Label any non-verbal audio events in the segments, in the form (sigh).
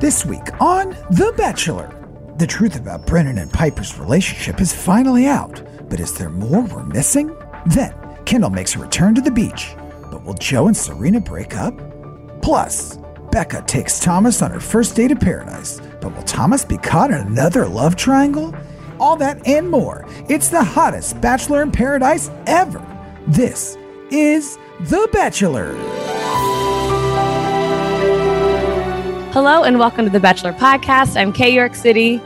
This week on The Bachelor. The truth about Brendan and Pieper's relationship is finally out, but is there more we're missing? Then, Kendall makes a return to the beach, but will Joe and Serena break up? Plus, Becca takes Thomas on her first date of paradise, but will Thomas be caught in another love triangle? All that and more. It's the hottest Bachelor in Paradise ever. This is The Bachelor. Hello and welcome to the Bachelor Podcast. I'm Kay York City,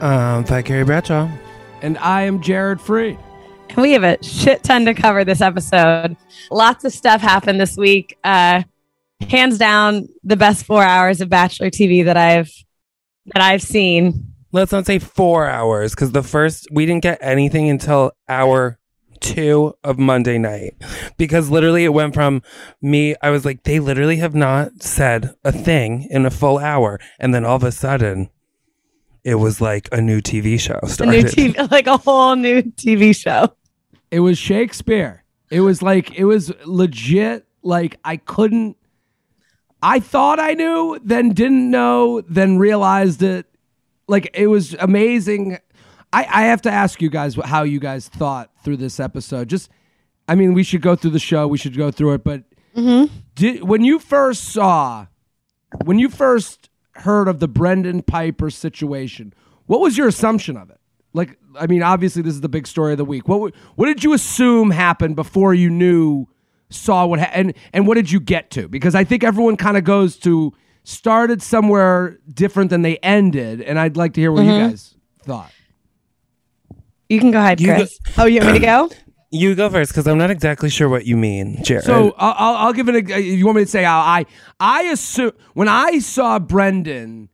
Um, Fat Carrie Bradshaw. And I am Jared Freid. and we have a shit ton to cover this episode. Lots of stuff happened this week. Uh, hands down, the best four hours of Bachelor TV that I've that I've seen. Let's not say four hours because the first we didn't get anything until hour two of Monday night because literally it went from me. I was like, they literally have not said a thing in a full hour, and then all of a sudden, it was like a new TV show A started. new TV, (laughs) like a whole new TV show. It was Shakespeare. It was like it was legit. Like I couldn't. I thought I knew, then didn't know, then realized it. Like it was amazing. I, I have to ask you guys how you guys thought through this episode. Just, I mean, we should go through the show. We should go through it. But mm-hmm. did when you first saw, when you first heard of the Brendan Pieper situation, what was your assumption of it? Like, I mean, obviously this is the big story of the week. What what did you assume happened before you knew, saw what ha- and and what did you get to? Because I think everyone kind of goes to started somewhere different than they ended, and I'd like to hear what you mm-hmm. guys thought. You can go ahead, You Chris. oh, you want me to go? (clears throat) You go first because I'm not exactly sure what you mean, Jared. So I'll, I'll I'll give it a. Uh, you want me to say how I I assume when I saw Brendan,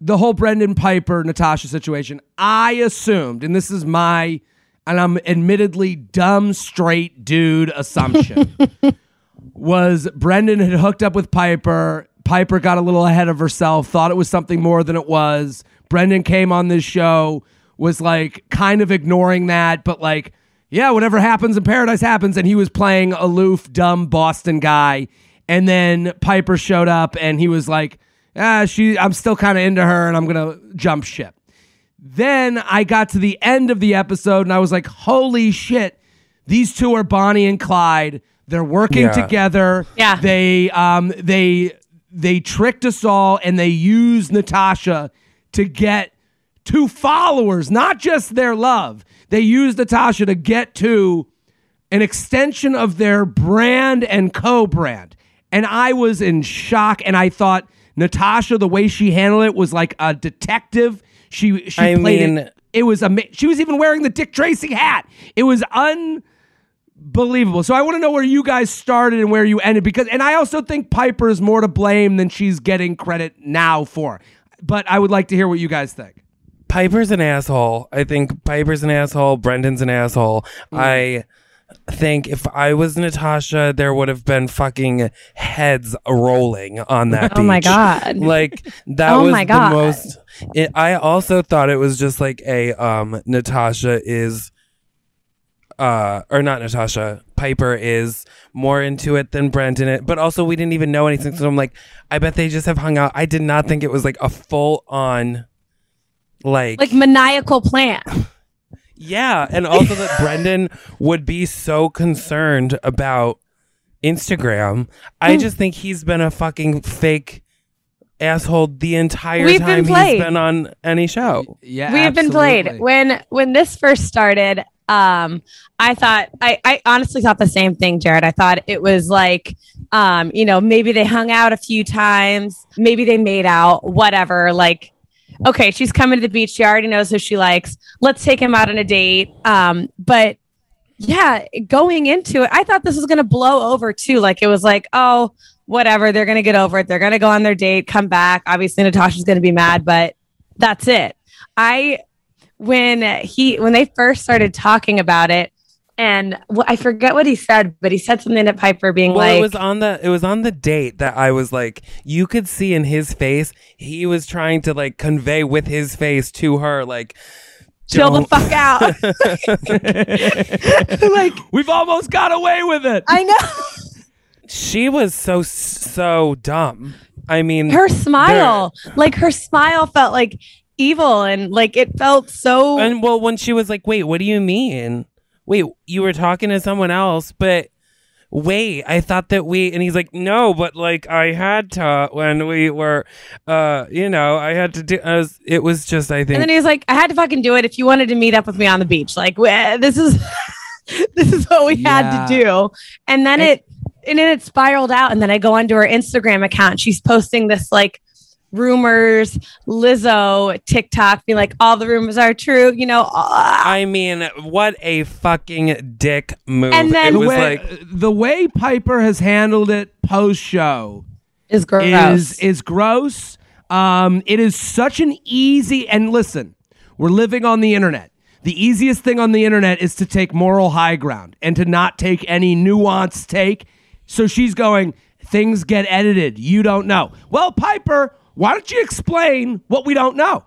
the whole Brendan Pieper Natasha situation, I assumed, and this is my, and I'm admittedly dumb straight dude assumption, (laughs) was Brendan had hooked up with Pieper. Pieper got a little ahead of herself, thought it was something more than it was. Brendan came on this show, was like kind of ignoring that, but like, yeah, whatever happens in paradise happens. And he was playing aloof, dumb Boston guy. And then Pieper showed up and he was like, ah, she, I'm still kind of into her and I'm going to jump ship. Then I got to the end of the episode and I was like, holy shit, these two are Bonnie and Clyde. They're working Yeah. together. Yeah. They um they they tricked us all and they used Natasha to get to followers, not just their love. They used Natasha to get to an extension of their brand and co-brand. And I was in shock and I thought Natasha the way she handled it was like a detective. She she I played mean- it. It was ama- she was even wearing the Dick Tracy hat. It was unbelievable. So I want to know where you guys started and where you ended because and I also think Pieper is more to blame than she's getting credit now for. But I would like to hear what you guys think. Pieper's an asshole. I think Pieper's an asshole. Brendan's an asshole. I think if I was Natasha, there would have been fucking heads rolling on that beach. (laughs) Oh my God. Like (laughs) that Oh was my the most. It, I also thought it was just like a um Natasha is. Uh, or not Natasha. Pieper is more into it than Brendan. It, but also we didn't even know anything. So I'm like, I bet they just have hung out. I did not think it was like a full on, like, Like maniacal plan. (laughs) yeah, and also that (laughs) Brendan would be so concerned about Instagram. I just think he's been a fucking fake asshole the entire We've been time played. he's been on any show. Yeah, we have been played when when this first started um i thought I, I honestly thought the same thing jared i thought it was like um you know maybe they hung out a few times maybe they made out whatever like okay she's coming to the beach she already knows who she likes let's take him out on a date um but yeah, going into it, I thought this was going to blow over too. Like it was like, oh, whatever, they're going to get over it. They're going to go on their date, come back. Obviously, Natasha's going to be mad, but that's it. I when he when they first started talking about it, and wh- I forget what he said, but he said something to Pieper, being Well, like, it was on the it was on the date that I was like, you could see in his face, he was trying to like convey with his face to her, like, "Chill the fuck out." (laughs) (laughs) like We've almost got away with it. I know. She was so so dumb. I mean, her smile like her smile felt like evil and like it felt so and well, when she was like, "Wait, what do you mean? Wait, you were talking to someone else, but." Wait, I thought that we and he's like, no, but like I had to when we were, uh, you know, I had to do. I was, it was just, I think, and then he was like i had to fucking do it if you wanted to meet up with me on the beach like (laughs) this is (laughs) this is what we had to do and then it and then it spiraled out and then i go onto her instagram account and she's posting this like rumors lizzo tiktok being like all the rumors are true you know uh, I mean, what a fucking dick move! And then- it the way, like, the way Pieper has handled it post show is gross is is gross. Um, it is such an easy and listen, we're living on the internet. The easiest thing on the internet is to take moral high ground and to not take any nuanced take. So she's going, things get edited. You don't know. Well, Pieper, why don't you explain what we don't know?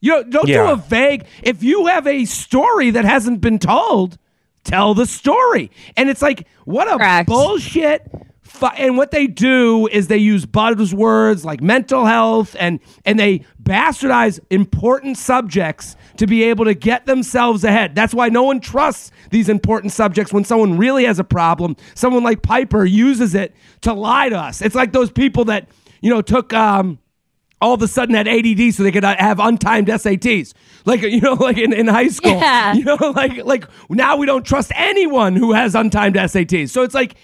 You know, don't do a vague. If you have a story that hasn't been told, tell the story. And it's like, what a Correct. bullshit. Fu- and what they do is they use buzzwords like mental health and and they bastardize important subjects to be able to get themselves ahead. That's why no one trusts these important subjects when someone really has a problem. Someone like Pieper uses it to lie to us. It's like those people that, you know, took um all of a sudden had ADD so they could uh, have untimed SATs. Like you know, (laughs) like in, in high school. Yeah. You know, (laughs) like like now we don't trust anyone who has untimed SATs. So it's like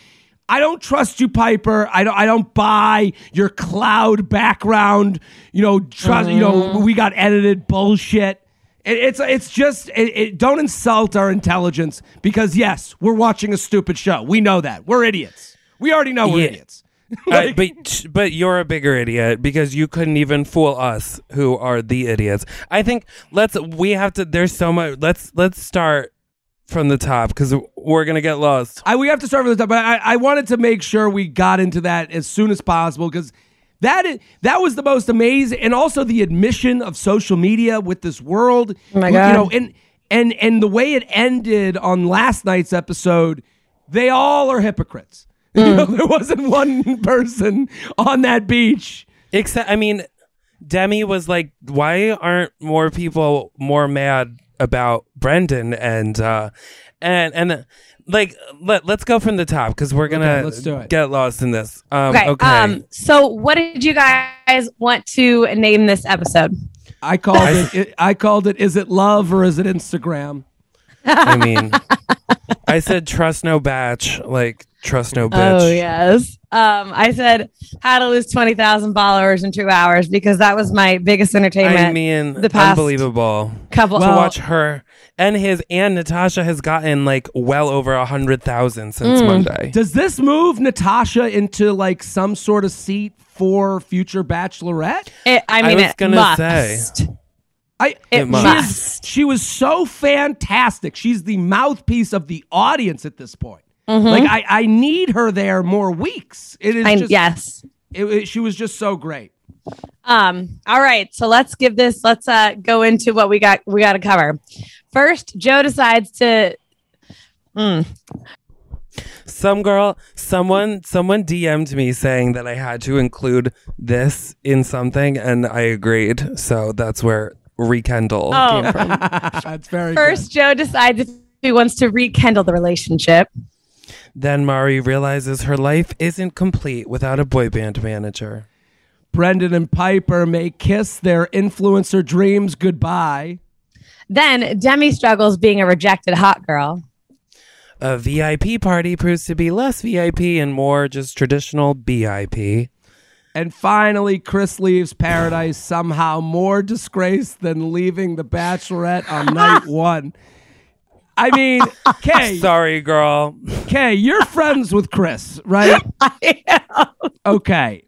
I don't trust you, Pieper. I don't. I don't buy your cloud background. You know, trust. You know, we got edited bullshit. It, it's it's just it, it, don't insult our intelligence because yes, we're watching a stupid show. We know that we're idiots. We already know we're Yeah. idiots. (laughs) uh, but but you're a bigger idiot because you couldn't even fool us who are the idiots. I think let's we have to. There's so much. Let's let's start from the top because we're gonna get lost. I, we have to start from the top, but I, I wanted to make sure we got into that as soon as possible because that is, that was the most amazing, and also the admission of social media with this world. Oh my You know, and and and the way it ended on last night's episode, they all are hypocrites. (laughs) You Mm. know, there wasn't one person on that beach. Except, I mean, Demi was like, "Why aren't more people more mad about Brendan?" And uh, and and like, let let's go from the top because we're gonna Okay, let's do it. get lost in this. Um, okay, okay. um so what did you guys want to name this episode I called it, it. I called it. Is it love or is it Instagram? I mean, I said trust no batch, like trust no bitch. Oh yes. Um, I said how to lose twenty thousand followers in two hours because that was my biggest entertainment. I mean, the past unbelievable. couple. to watch her and his and Natasha has gotten like well over a hundred thousand since Mm. Monday. Does this move Natasha into like some sort of seat for future Bachelorette? It, I mean, was it gonna must. say. I It she, must. is- she was so fantastic. She's the mouthpiece of the audience at this point. Like I, I need her there more weeks. It is I, just yes. it- it- she was just so great. Um, all right, so let's give this let's uh go into what we got we got to cover. First, Joe decides to Mm, Some girl, someone, someone DM'd me saying that I had to include this in something, and I agreed. So that's where rekindle Oh. came from. (laughs) That's very first Joe decides if he wants to rekindle the relationship. Then Mari realizes her life isn't complete without a boy band manager. Brendan and Pieper may kiss their influencer dreams goodbye. Then Demi struggles being a rejected hot girl. A VIP party proves to be less VIP and more just traditional BIP. And finally, Chris leaves paradise somehow more disgraced than leaving the Bachelorette on (laughs) night one. I mean, (laughs) Kay, Sorry, girl. Kay, you're friends with Chris, right? (laughs) I am. Okay.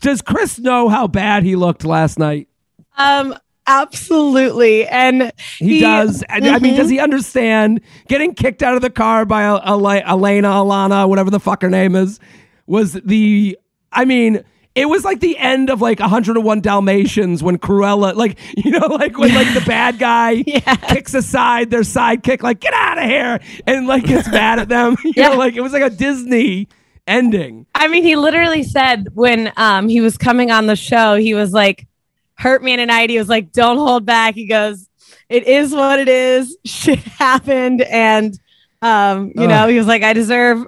Does Chris know how bad he looked last night? Um, absolutely. And He, does. I I mean, does he understand getting kicked out of the car by a, a, Elena, Alana, whatever the fuck her name is? Was the, I mean, it was like the end of like 101 Dalmatians when Cruella, like, (laughs) you know, like when like the (laughs) bad guy (laughs) kicks aside their sidekick, like, get out of here, and like gets mad at them. You Yeah. know, like it was like a Disney ending. I mean, he literally said when um he was coming on the show, he was like, "Hurt me tonight." He was like, "Don't hold back." He goes, "It is what it is. Shit happened, and um, you Ugh. know, he was like, I deserve."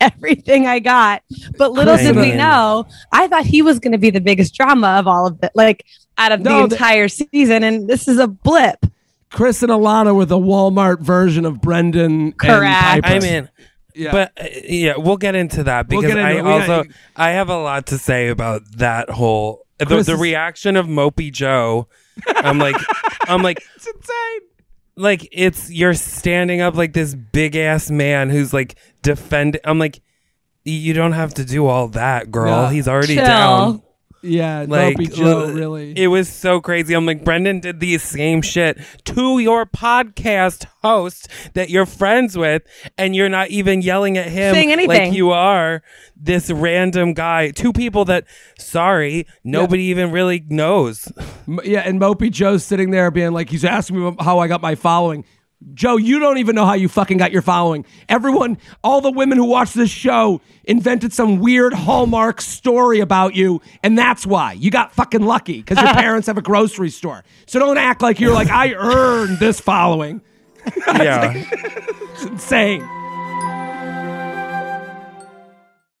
Everything I got, but little did we know, I thought he was going to be the biggest drama of all of it, like out of No, the the- entire season, and this is a blip. Chris and Alana were the Walmart version of Brendan Correct. and Pieper. I mean, Yeah. but uh, yeah, we'll get into that We'll because into I also got- I have a lot to say about that whole the, the reaction of Mopey Joe. I'm like, (laughs) I'm like, it's insane. Like it's you're standing up like this big ass man who's like defend. I'm like, you don't have to do all that, girl. Yeah. He's already Chill. down. Yeah, Like Dopey Joe, l- really. It was so crazy. I'm like, Brendan did the same shit to your podcast host that you're friends with, and you're not even yelling at him Saying anything. like you are this random guy. Two people that, sorry, nobody even really knows. M- yeah, and Mopey Joe's sitting there being like, he's asking me how I got my following. Joe, you don't even know how you fucking got your following. Everyone, all the women who watch this show invented some weird Hallmark story about you, and that's why. You got fucking lucky because your (laughs) parents have a grocery store. So don't act like you're like, I earned this following. (laughs) Yeah. (laughs) It's insane.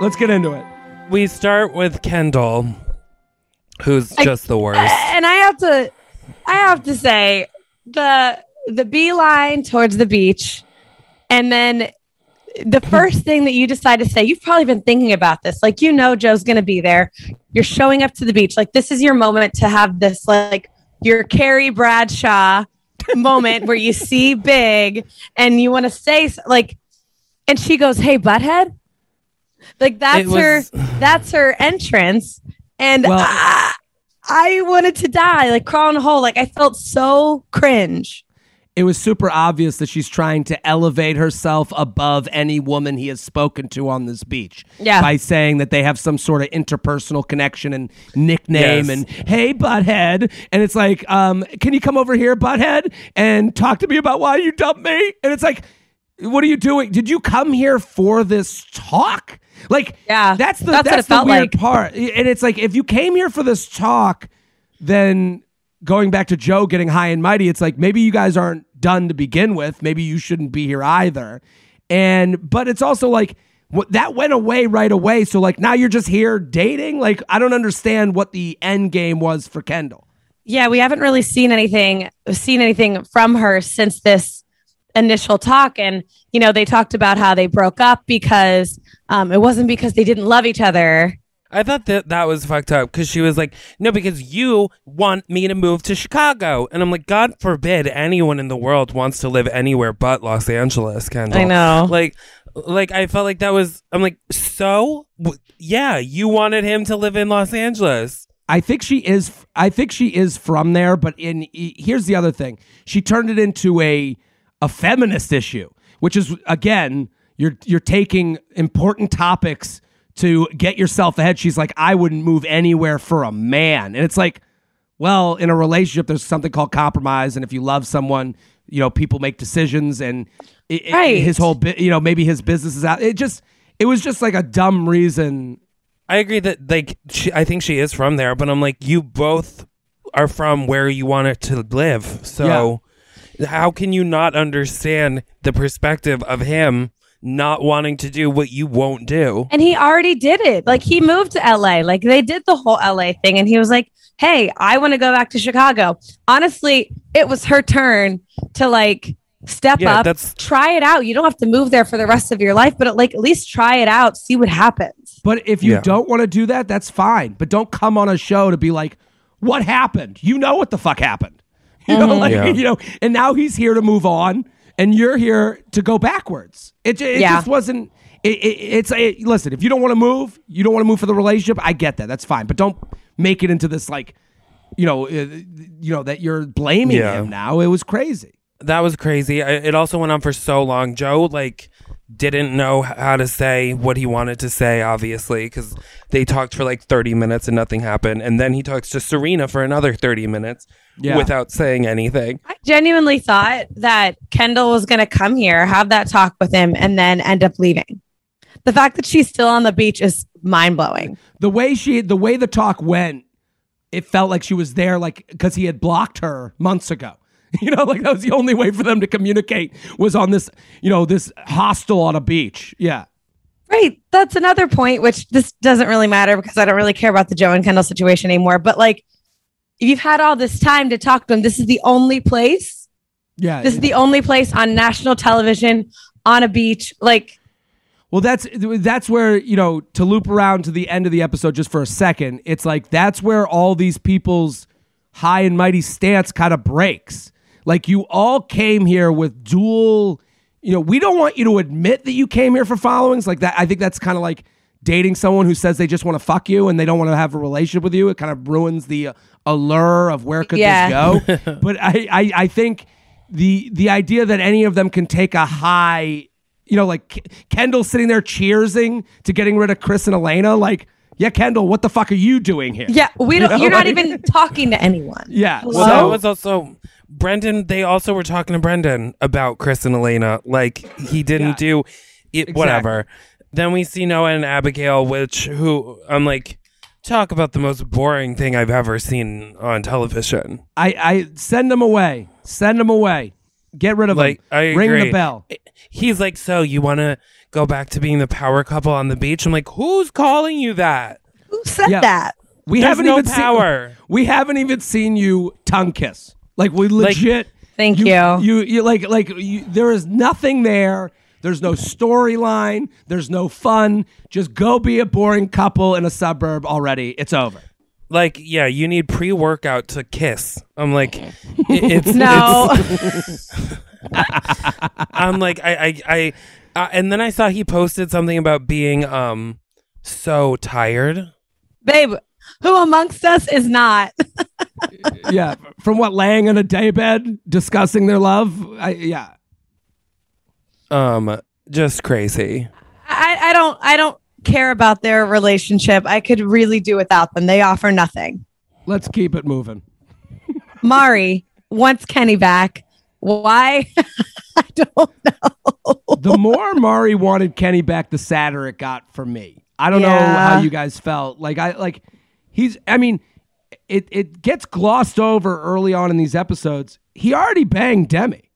Let's get into it. we start with Kendall, who's I- just the worst. (laughs) and I have to, I have to say the the beeline towards the beach, and then the first thing that you decide to say, you've probably been thinking about this. Like you know, Joe's going to be there. You're showing up to the beach. Like this is your moment to have this like your Carrie Bradshaw moment where you see (laughs) big and you want to say like, and she goes, "Hey, butthead." Like that's was- her. That's her entrance, and Well- I, I wanted to die, like crawl in a hole. Like I felt so cringe. it was super obvious that she's trying to elevate herself above any woman he has spoken to on this beach. Yeah. By saying that they have some sort of interpersonal connection and nickname Yes. and hey butthead. And it's like, um, can you come over here, butthead, and talk to me about why you dumped me? And it's like, what are you doing? Did you come here for this talk? Like, Yeah, that's the that's that's, the weird like. part. And it's like if you came here for this talk, then going back to Joe getting high and mighty, it's like maybe you guys aren't done to begin with. Maybe you shouldn't be here either. And but it's also like what that went away right away. So like now you're just here dating. Like I don't understand what the end game was for Kendall. Yeah, we haven't really seen anything seen anything from her since this initial talk. And you know, they talked about how they broke up because um, it wasn't because they didn't love each other. I thought that that was fucked up because she was like, no, because you want me to move to Chicago. And I'm like, God forbid anyone in the world wants to live anywhere but Los Angeles, Kendall. I know. Like, like I felt like that was, I'm like, so? Yeah, you wanted him to live in Los Angeles. I think she is. I think she is from there. But in here's the other thing: she turned it into a a feminist issue, which is again, you're you're taking important topics to get yourself ahead. She's like, I wouldn't move anywhere for a man, and it's like, well, in a relationship, there's something called compromise, and if you love someone, you know, people make decisions, and it, it- his whole, bi- you know, maybe his business is out. It just, it was just like a dumb reason I agree that, like, she, I think she is from there, but I'm like, you both are from where you want it to live. So how can you not understand the perspective of him not wanting to do what you won't do? And he already did it. Like he moved to LA. Like they did the whole LA thing. And he was like, hey, I want to go back to Chicago. Honestly, it was her turn to like step Yeah, up, that's- try it out. You don't have to move there for the rest of your life, but like at least try it out, see what happens. But if you Yeah. don't want to do that, that's fine. But don't come on a show to be like, "What happened?" You know what the fuck happened. (laughs) You know, like Yeah. you know. And now he's here to move on, and you're here to go backwards. It, ju- it Yeah. just wasn't. It, it, it's a listen. If you don't want to move, you don't want to move for the relationship. I get that. That's fine. But don't make it into this like, you know, uh, you know that you're blaming Yeah. him now. It was crazy. That was crazy. I, it also went on for so long. Joe like didn't know how to say what he wanted to say, obviously, because they talked for like thirty minutes and nothing happened, and then he talks to Serena for another thirty minutes Yeah. without saying anything. I genuinely thought that Kendall was going to come here, have that talk with him, and then end up leaving. The fact that she's still on the beach is mind blowing. the way she the way the talk went it felt like she was there like because he had blocked her months ago (laughs) you know like that was the only way for them to communicate was on this you know this hostel on a beach yeah Right. That's another point, which this doesn't really matter because I don't really care about the Joe and Kendall situation anymore. But like, if you've had all this time to talk to him, this is the only place. yeah This is the only place on national television on a beach. Like, well that's that's where you know to loop around to the end of the episode just for a second it's like that's where all these people's high and mighty stance kind of breaks like you all came here with dual you know we don't want you to admit that you came here for followings like that i think that's kind of like dating someone who says they just want to fuck you and they don't want to have a relationship with you it kind of ruins the uh, allure of where could Yeah. this go (laughs) but I, I i think the the idea that any of them can take a high you know like K- kendall sitting there cheersing to getting rid of chris and elena like yeah kendall what the fuck are you doing here yeah, we don't, know, you're not even (laughs) talking to anyone. yeah Well, that so was also Brendan. They also were talking to Brendan about Chris and Elena. Like he didn't Yeah. do it. Whatever. Then we see Noah and Abigail, which who I'm like, talk about the most boring thing I've ever seen on television. I, I send them away send them away get rid of Like them I ring agree. the bell He's like, so you want to go back to being the power couple on the beach? I'm like, who's calling you that? Who said Yeah. that? we There's haven't no even power. seen we haven't even seen you tongue kiss like we legit Thank you, you. You, you like, like you, there is nothing there. There's no storyline. There's no fun. Just go be a boring couple in a suburb already. It's over. Like, yeah, you need pre workout to kiss. I'm like, it- (laughs) it's No. (laughs) I'm like, I, I, I, uh, and then I saw he posted something about being um so tired. Babe, who amongst us is not? (laughs) yeah. From what laying in a daybed discussing their love. I, yeah. Um, just crazy. I, I don't I don't care about their relationship. I could really do without them. They offer nothing. Let's keep it moving. (laughs) Mari wants Kenny back. Why? (laughs) I don't know. The more Mari wanted Kenny back, the sadder it got for me. I don't know how you guys felt. Like I like he's I mean it it gets glossed over early on in these episodes. He already banged Demi.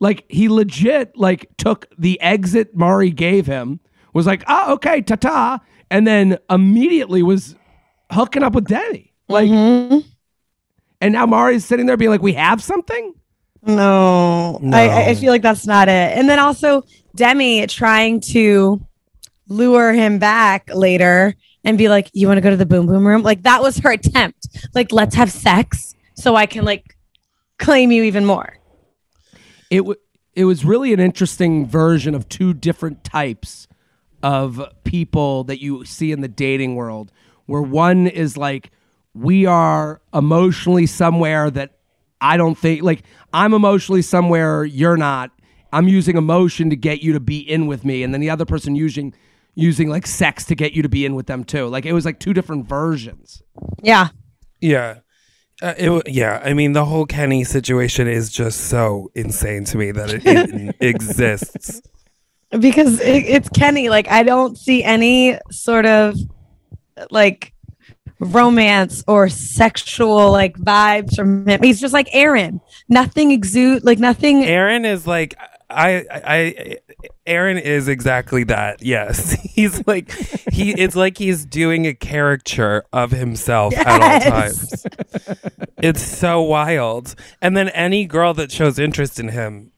Like he legit like took the exit Mari gave him, was like, "Oh, okay, ta-ta," and then immediately was hooking up with Demi. Like Mhm. and now Mari's sitting there being like, "We have something?" No, No. I, I- I feel like that's not it. And then also Demi trying to lure him back later and be like, "You want to go to the boom boom room?" Like that was her attempt. Like, let's have sex so I can like claim you even more. It w- it was really an interesting version of two different types of people that you see in the dating world where one is like we are emotionally somewhere that I don't think like I'm emotionally somewhere you're not I'm using emotion to get you to be in with me and then the other person using using like sex to get you to be in with them too like it was like two different versions Yeah. Yeah. Uh, it, yeah, I mean the whole Kenny situation is just so insane to me that it, it (laughs) exists. because it, it's Kenny. Like I don't see any sort of like romance or sexual like vibes from him. He's just like Aaron. Nothing exude like nothing. Aaron is like I I Aaron is exactly that. Yes. (laughs) He's like he it's like he's doing a caricature of himself at all times. It's so wild. And then any girl that shows interest in him,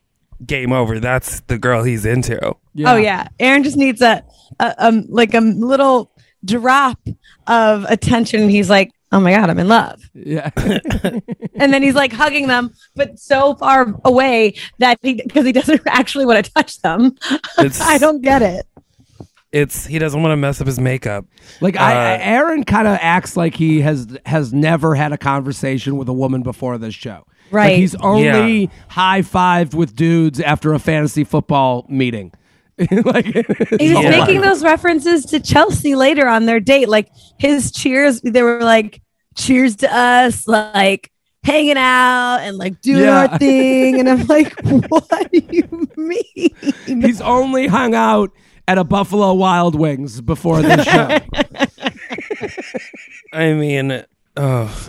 game over. That's the girl he's into. Oh yeah, Aaron just needs a, a um like a little drop of attention. He's like, oh my god, I'm in love, Yeah. (laughs) (laughs) and then he's like hugging them, but so far away that he because he doesn't (laughs) actually want to touch them. It's I don't get it. it's he doesn't want to mess up his makeup. Like I, Uh, Aaron kind of acts like he has has never had a conversation with a woman before this show. Like Right. he's only Yeah. high fived with dudes after a fantasy football meeting. like He was making those references to Chelsea later on their date. Like his cheers, they were like, cheers to us, like hanging out and like doing Yeah. our (laughs) thing. And I'm like, what do you mean? he's only hung out at a Buffalo Wild Wings before this show. (laughs) I mean, oh.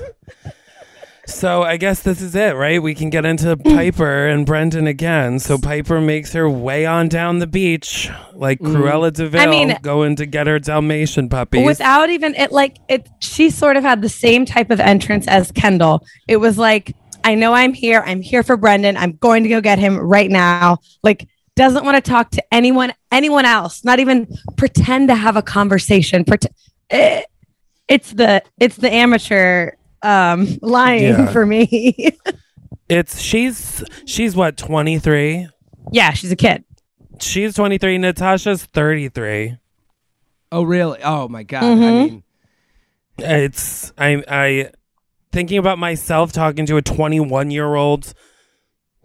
So I guess this is it, right? We can get into Pieper and Brendan again. So Pieper makes her way on down the beach, like Cruella de Vil, I mean- going to get her Dalmatian puppy. Without even it, like it, she sort of had the same type of entrance as Kendall. It was like, I know I'm here. I'm here for Brendan. I'm going to go get him right now. Like, doesn't want to talk to anyone, anyone else. Not even pretend to have a conversation. Pret- eh, it's the it's the amateur um (laughs) lying Yeah. for me. (laughs) it's she's she's what twenty three. yeah, she's a kid. She's twenty three. Natasha's thirty three. oh really? Oh my god. I Mhm. mean It's I I thinking about myself talking to a 21 year old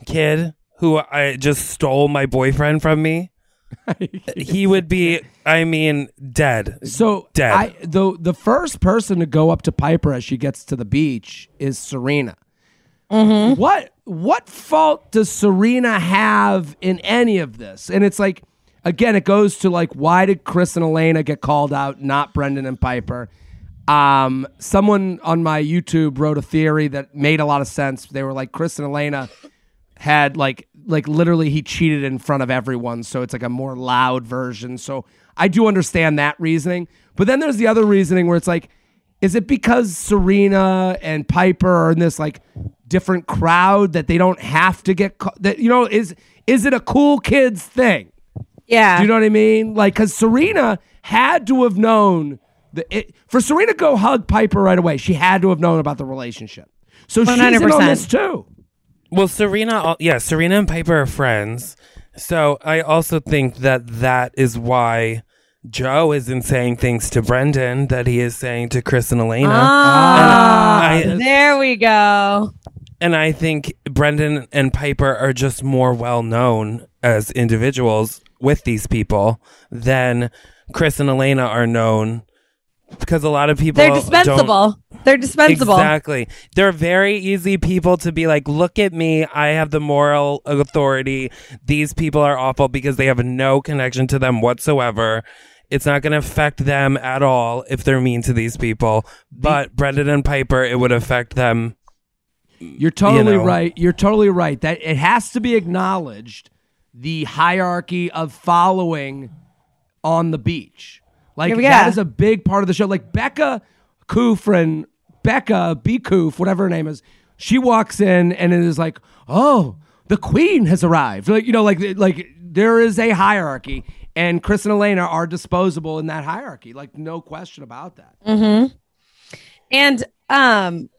kid who I just stole my boyfriend from me. (laughs) he would be I mean dead. So Dead. I the the first person to go up to Pieper as she gets to the beach is Serena. What what fault does Serena have in any of this? And it's like again, it goes to like why did Chris and Elena get called out, not Brendan and Pieper? Um, someone on my YouTube wrote a theory that made a lot of sense. They were like Chris and Elena had like like literally he cheated in front of everyone so it's like a more loud version. So i do understand that reasoning. But then there's the other reasoning where it's like is it because serena and pieper are in this like different crowd that they don't have to get ca- that you know is is it a cool kids thing? Yeah. do you know what i mean? Like because serena had to have known that it, for serena to go hug pieper right away she had to have known about the relationship. So she's in on 100%. this too Well, Serena, yeah, Serena and Pieper are friends. So I also think that that is why Joe isn't saying things to Brendan that he is saying to Chris and Elena. Ah, And I- there we go. And I think Brendan and Pieper are just more well known as individuals with these people than Chris and Elena are known because a lot of people They're don't- dispensable. They're dispensable. Exactly. They're very easy people to be like, look at me. I have the moral authority. These people are awful because they have no connection to them whatsoever. It's not going to affect them at all if they're mean to these people. But Brendan and Pieper, it would affect them. You're totally know. right. You're totally right. That it has to be acknowledged the hierarchy of following on the beach. Like that is a big part of the show. Like Becca Kufrin, Becca B Koof, whatever her name is, she walks in and it is like, oh, the queen has arrived. Like you know, like like there is a hierarchy, and Chris and Elena are disposable in that hierarchy. Like no question about that. Mm-hmm. And um,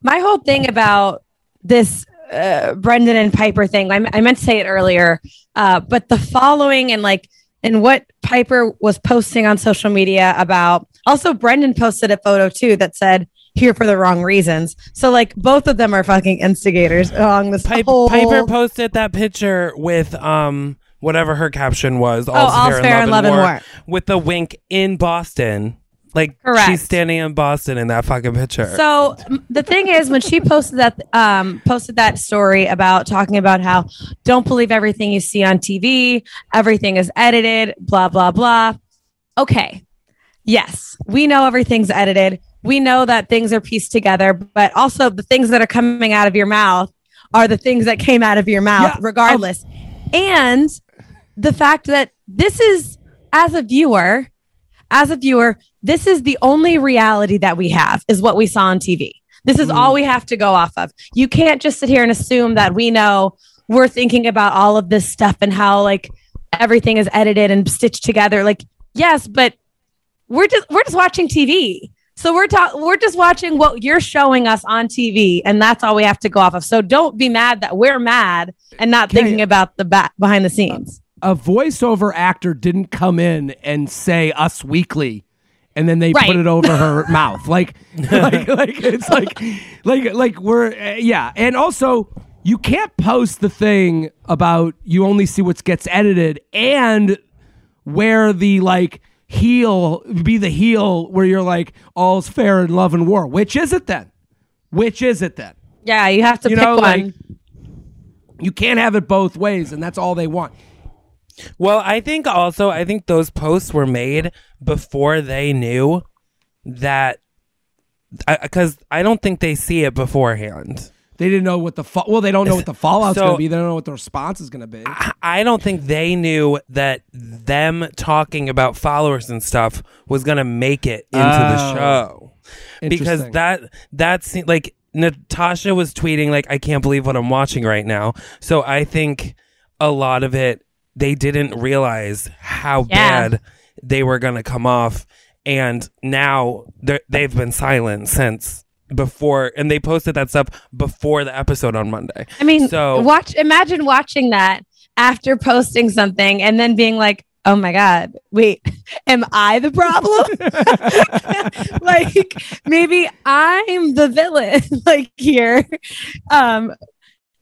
my whole thing about this uh, Brendan and Pieper thing, I, I meant to say it earlier, uh, but the following and like, and what Pieper was posting on social media about. Also, Brendan posted a photo too that said "here for the wrong reasons." So, like, both of them are fucking instigators along this Pi- whole. Pieper posted that picture with um whatever her caption was. All's, All's fair in love and war. With the wink in Boston. Like Correct. she's standing in Boston in that fucking picture. So the thing is, when she posted that, um, posted that story about talking about how don't believe everything you see on TV, everything is edited, blah blah blah. Okay, yes, we know everything's edited. we know that things are pieced together, but also the things that are coming out of your mouth are the things that came out of your mouth, Yeah, regardless. and the fact that this is, as a viewer, as a viewer, this is the only reality that we have is what we saw on TV. This is mm. all we have to go off of. You can't just sit here and assume that we know we're thinking about all of this stuff and how like everything is edited and stitched together. Like, yes, but we're just we're just watching TV. So we're ta- we're just watching what you're showing us on TV, and that's all we have to go off of. So don't be mad that we're mad and not Okay. thinking about the back behind the scenes. a voiceover actor didn't come in and say us weekly and then they Right. put it over her (laughs) mouth. Like like like it's like like like we're uh, yeah. And also you can't post the thing about you only see what gets edited and where the like heel be the heel where you're like all's fair in love and war. Which is it then? Which is it then? Yeah, you have to you pick know one. like you can't have it both ways and that's all they want Well, I think also I think those posts were made before they knew that because I, don't think they see it beforehand. They didn't know what the fa- well. They don't know what the fallout's So- going to be. They don't know what the response is going to be. I don't think they knew that them talking about followers and stuff was gonna make it into the Oh. show because that that seemed like Natasha was tweeting like I can't believe what I'm watching right now. So I think a lot of it they didn't realize how Yeah. bad they were gonna come off, and now they've been silent since before, and they posted that stuff before the episode on Monday. I mean, so watch. Imagine watching that after posting something and then being like, "Oh my god, wait, (laughs) am I the problem? (laughs) (laughs) like maybe I'm the villain, like here." Um,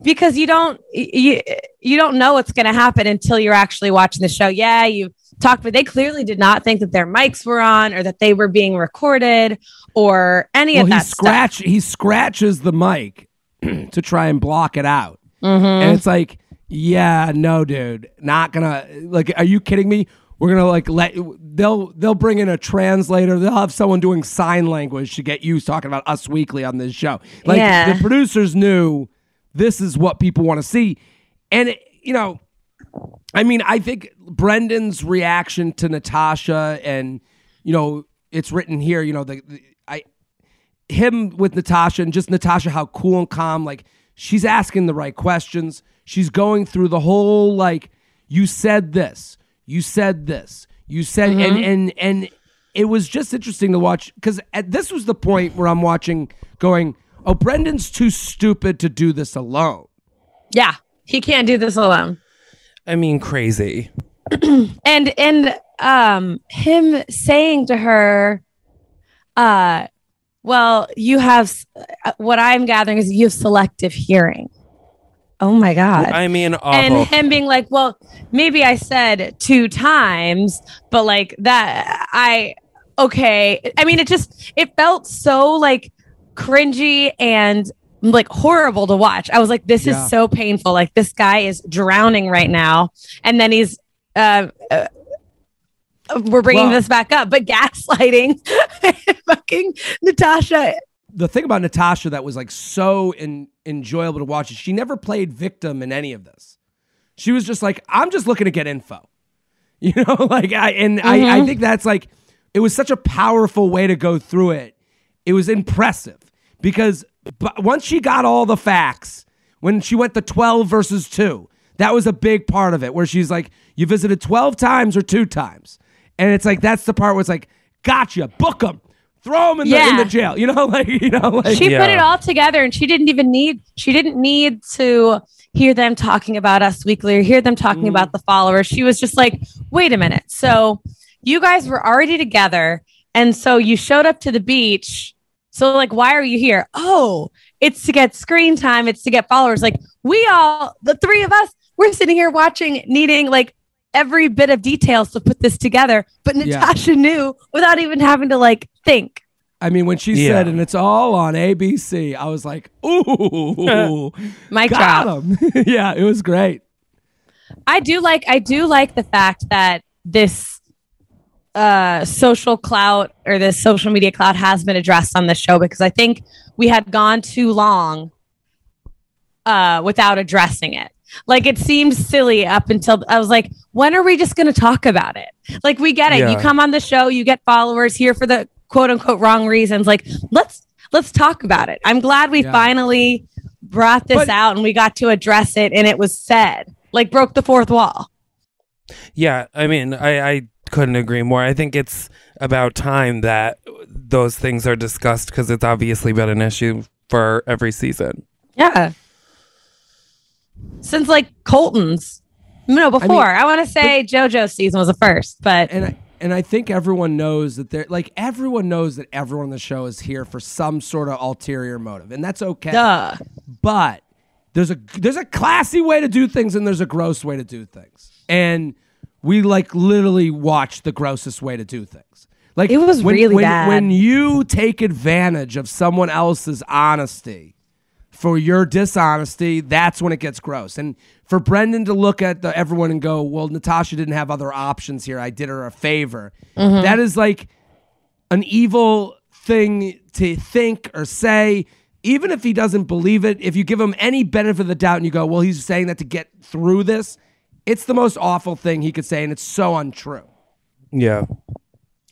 because you don't you you don't know what's going to happen until you're actually watching the show. Yeah, you talked, but they clearly did not think that their mics were on or that they were being recorded or any well, of he that stuff. scratch he scratches the mic (clears throat) to try and block it out, Mhm. and it's like, yeah, no, dude, not gonna like. Are you kidding me? We're gonna like let they'll they'll bring in a translator. They'll have someone doing sign language to get you talking about us weekly on this show. Like Yeah. the producers knew this is what people want to see, and it, you know, I mean, I think Brendan's reaction to Natasha, and you know, it's written here. You know, the, the I him with Natasha and just Natasha, how cool and calm. Like she's asking the right questions. She's going through the whole like, you said this, you said this, you said, and mm-hmm. and and it was just interesting to watch because this was the point where I'm watching, going, oh, Brendan's too stupid to do this alone. Yeah, he can't do this alone. I mean, crazy. (clears throat) and and um him saying to her uh well you have uh, what i'm gathering is you have selective hearing oh my god I mean, awful. and him being like well maybe i said two times but like that i okay i mean it just it felt so like cringy and like horrible to watch i was like this Yeah. is so painful like this guy is drowning right now and then he's uh, uh we're bringing Well- this back up but gaslighting (laughs) fucking natasha the thing about Natasha that was like so in, enjoyable to watch is she never played victim in any of this. She was just like, I'm just looking to get info. (laughs) You know, like I and I, I think that's like it was such a powerful way to go through it. It was impressive because but once she got all the facts, when she went to 12 versus 2, that was a big part of it where she's like, You visited 12 times or two times. And it's like that's the part where it's like, gotcha, book them. Throw them in, the, in Yeah. the jail. (laughs) You know, like, you know, like she Yeah. put it all together and she didn't even need she didn't need to hear them talking about us weekly or hear them talking about mm. the followers she was just like wait a minute so you guys were already together and so you showed up to the beach so like why are you here oh it's to get screen time it's to get followers like we all the three of us we're sitting here watching needing like every bit of details to put this together but Yeah. natasha knew without even having to like think I mean, when she Yeah. said, and it's all on ABC, I was like, ooh, my drop. got him. (laughs) yeah, it was great. I do like I do like the fact that this uh, social clout or this social media clout has been addressed on this show because I think we had gone too long uh, without addressing it. Like it seemed silly up until I was like, when are we just going to talk about it? Like we get it. You come on the show, you get followers here for the quote unquote wrong reasons. Like let's let's talk about it. I'm glad we Yeah. finally brought this But- out and we got to address it and it was said. Like broke the fourth wall. Yeah, I mean, I, I couldn't agree more. I think it's about time that those things are discussed because it's obviously been an issue for every season. Yeah. Since like Colton's. No, before. I, want to say JoJo's season was the first, but and I, and I think everyone knows that they're like everyone knows that everyone on the show is here for some sort of ulterior motive, and that's okay. duh. But there's a there's a classy way to do things, and there's a gross way to do things, and we like literally watch the grossest way to do things. Like It was when, really when, bad. when you take advantage of someone else's honesty for your dishonesty, that's when it gets gross. And for Brendan to look at the, everyone and go, "Well, Natasha didn't have other options here. I did her a favor." Mm-hmm. That is like an evil thing to think or say. Even if he doesn't believe it, if you give him any benefit of the doubt and you go, "Well, he's saying that to get through this," it's the most awful thing he could say, and it's so untrue. Yeah.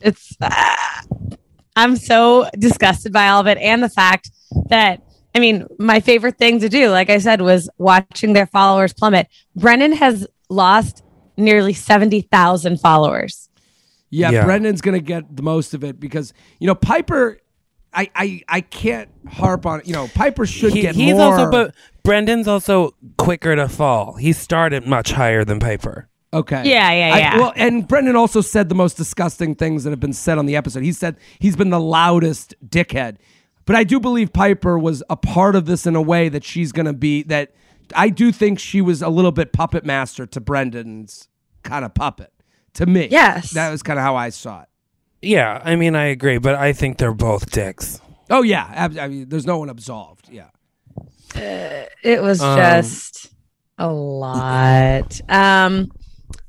It's ah. I'm so disgusted by all of it and the fact that I mean, my favorite thing to do, like I said, was watching their followers plummet. Brendan has lost nearly 70,000 followers. Yeah, Yeah. Brendan's gonna get the most of it because you know Pieper. I I, I can't harp on you know Pieper should He- get he's more. also, but Brendan's also quicker to fall. He started much higher than Pieper. okay. Yeah, yeah, I- yeah. well, and Brendan also said the most disgusting things that have been said on the episode. He said he's been the loudest dickhead. But I do believe Pieper was a part of this in a way that she's gonna be that. I do think she was a little bit puppet master to Brendan's kind of puppet. To me, Yes. that was kind of how I saw it. Yeah, I mean, I agree, but I think they're both dicks. Oh yeah, ab- I mean, there's no one absolved. Yeah. It was Um, just a lot. Um,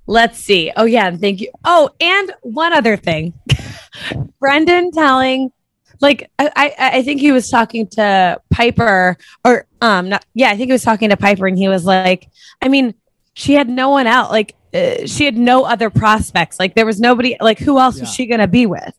let's see. Oh yeah, and thank you. Oh, and one other thing, (laughs) Brendan telling, like, I, I I think he was talking to Pieper, or um, not, yeah, I think he was talking to Pieper, and he was like, I mean, she had no one out, like, uh, she had no other prospects, like, there was nobody, like, who else was she gonna be with,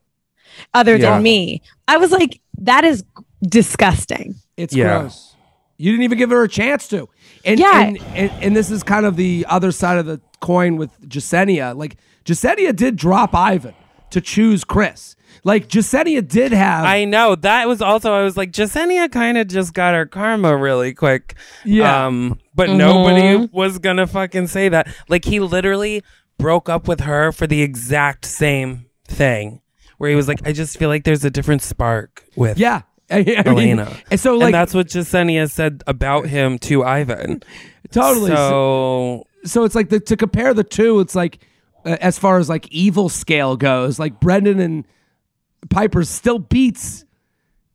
other Yeah. than me? I was like, that is disgusting. It's Yeah. gross. You didn't even give her a chance to. And, Yeah. and, and and this is kind of the other side of the coin with Jessenia. Like Jessenia did drop Ivan to choose Chris. Like Jessenia did have I know that was also. I was like, Jessenia kind of just got her karma really quick. Yeah. Um, but nobody was gonna fucking say that. Like he literally broke up with her for the exact same thing, where he was like, I just feel like there's a different spark with yeah. (laughs) I mean, Alana. And so like and that's what Jessenia said about him to Ivan. totally. So, So so it's like the, to compare the two. It's like uh, as far as like evil scale goes, like Brendan and Pieper still beats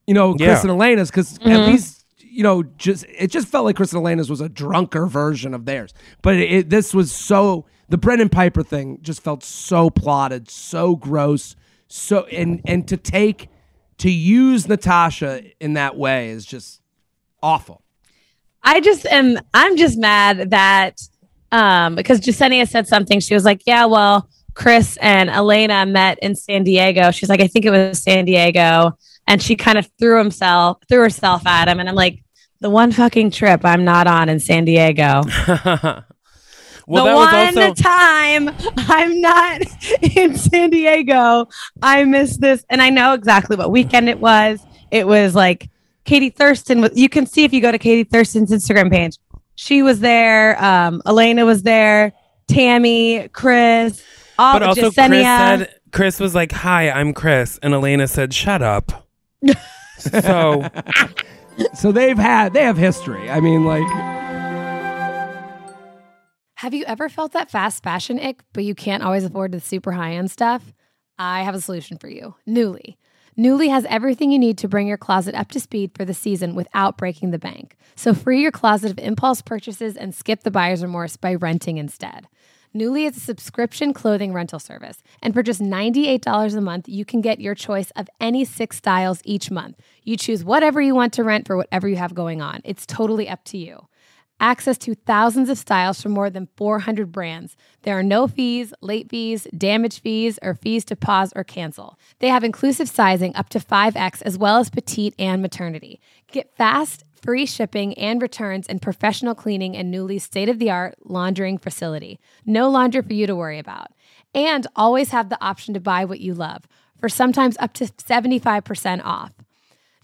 you know Chris Yeah. and Alana's because at least you know just it just felt like Chris and Alana's was a drunker version of theirs. But it- this was so the Brendan Pieper thing just felt so plotted, so gross, so and and to take to use Natasha in that way is just awful. I just am I'm just mad that um because Jessenia said something. She was like, Yeah, well, Chris and Alana met in San Diego. She's like, I think it was San Diego. And she kind of threw himself threw herself at him. And I'm like, the one fucking trip I'm not on in San Diego. (laughs) well, the that one was also time I'm not (laughs) in San Diego, I missed this, and I know exactly what weekend it was. It was like Katie Thurston. You can see if you go to Katie Thurston's Instagram page. She was there. Um, Alana was there. Tammy, Chris, all but also Chris said Chris was like, "Hi, I'm Chris," and Alana said, "Shut up." (laughs) so So they've had they have history. I mean, like Have you ever felt that fast fashion ick, but you can't always afford the super high end stuff? I have a solution for you Nuuly. Nuuly has everything you need to bring your closet up to speed for the season without breaking the bank. So free your closet of impulse purchases and skip the buyer's remorse by renting instead. Nuuly is a subscription clothing rental service, and for just $98 a month, you can get your choice of any six styles each month. You choose whatever you want to rent for whatever you have going on. It's totally up to you. Access to thousands of styles from more than 400 brands. There are no fees, late fees, damage fees, or fees to pause or cancel. They have inclusive sizing up to 5X as well as petite and maternity. Get fast, free shipping and returns and professional cleaning in Nuuly's state of the art laundering facility. No laundry for you to worry about. And always have the option to buy what you love for sometimes up to 75% off.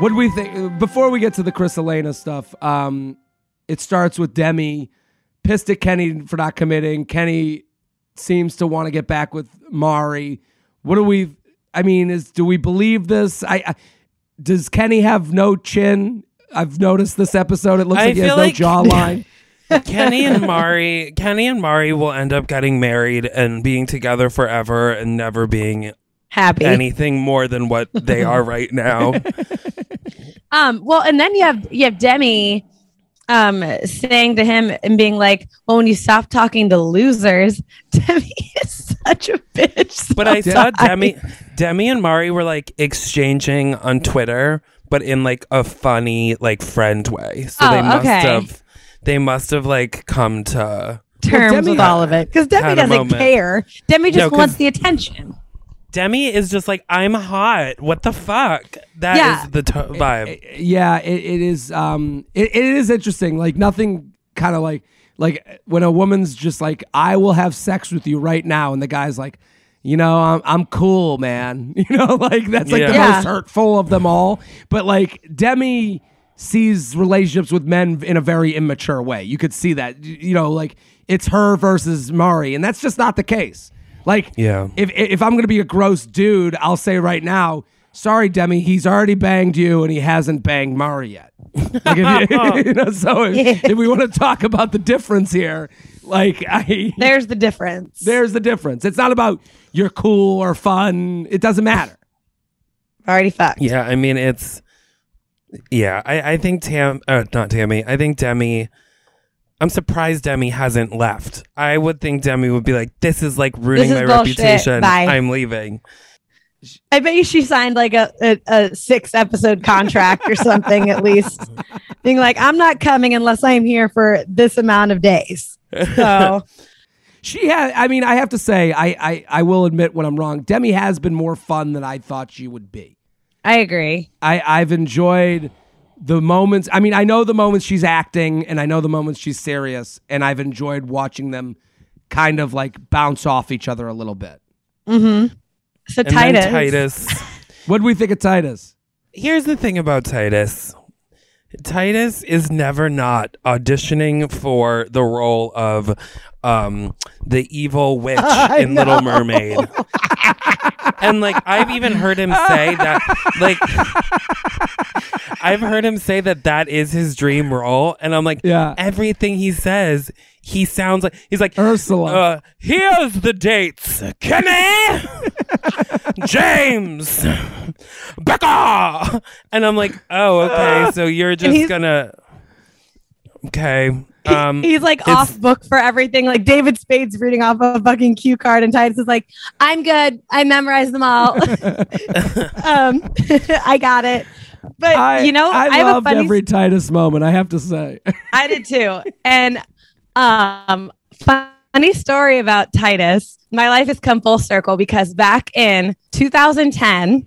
What do we think? Before we get to the Chris Alana stuff, um, it starts with Demi pissed at Kenny for not committing. Kenny seems to want to get back with Mari. What do we? I mean, is do we believe this? I, I does Kenny have no chin? I've noticed this episode. It looks I like he has feel no like- (laughs) jawline. Kenny and Mari, Kenny and Mari will end up getting married and being together forever and never being Happy. anything more than what they are (laughs) right now. Um, well, and then you have you have Demi um saying to him and being like, Well, when you stop talking to losers, (laughs) Demi is such a bitch. (laughs) But I saw. Demi, Demi and Mari were like exchanging on Twitter, but in like a funny, like friend way. So Oh, they must okay. have, they must have like come to. terms Demi with all of it. Because Demi doesn't care. Demi just No, 'cause- wants the attention. Demi is just like I'm hot. What the fuck? That is Yeah. the to- vibe. yeah, it, it is. Um, it, it is interesting. Like nothing, kind of like like when a woman's just like, "I will have sex with you right now," and the guy's like, "You know, I'm I'm cool, man." (laughs) You know, like that's like the Yeah. most hurtful of them all. But like Demi sees relationships with men in a very immature way. You could see that. You know, like it's her versus Mari, and that's just not the case. Like, Yeah. if if I'm gonna be a gross dude, I'll say right now, sorry, Demi, he's already banged you and he hasn't banged Mari yet. (laughs) Like if you, (laughs) (laughs) you know, so if, if we want to talk about the difference here, like I, There's the difference. there's the difference. It's not about you're cool or fun. It doesn't matter. already fucked. Yeah, I mean it's yeah, I, I think Tam uh, not Tammy. I think Demi I'm surprised Demi hasn't left. I would think Demi would be like, This is like ruining is my bullshit. reputation. Bye." I'm leaving. I bet you she signed like a, a, a six episode contract or something at least. (laughs) Being like, I'm not coming unless I'm here for this amount of days. So (laughs) She had. I mean, I have to say, I, I I will admit when I'm wrong. Demi has been more fun than I thought she would be. I agree. I, I've enjoyed the moments. I mean, I know the moments she's acting and I know the moments she's serious, and I've enjoyed watching them kind of like bounce off each other a little bit. mm-hmm So And Tituss. then Tituss. (laughs) What do we think of Tituss? Here's the thing about Tituss. Tituss is never not auditioning for the role of um the evil witch (laughs) in Little Mermaid. (laughs) and like I've even heard him say that like I've heard him say that that is his dream role and I'm like Yeah. everything he says he sounds like he's like Ursula. uh, here's the dates Kenny (laughs) James Becca and I'm like oh okay (laughs) so you're just he's- gonna okay um He's like off book for everything. Like David Spade's reading off a fucking cue card, and Tituss is like, "I'm good. I memorized them all. (laughs) um, I got it." But I, you know, I, I, loved every Tituss moment. I have to say. (laughs) I did too. And um, funny story about Tituss. My life has come full circle because back in 2010.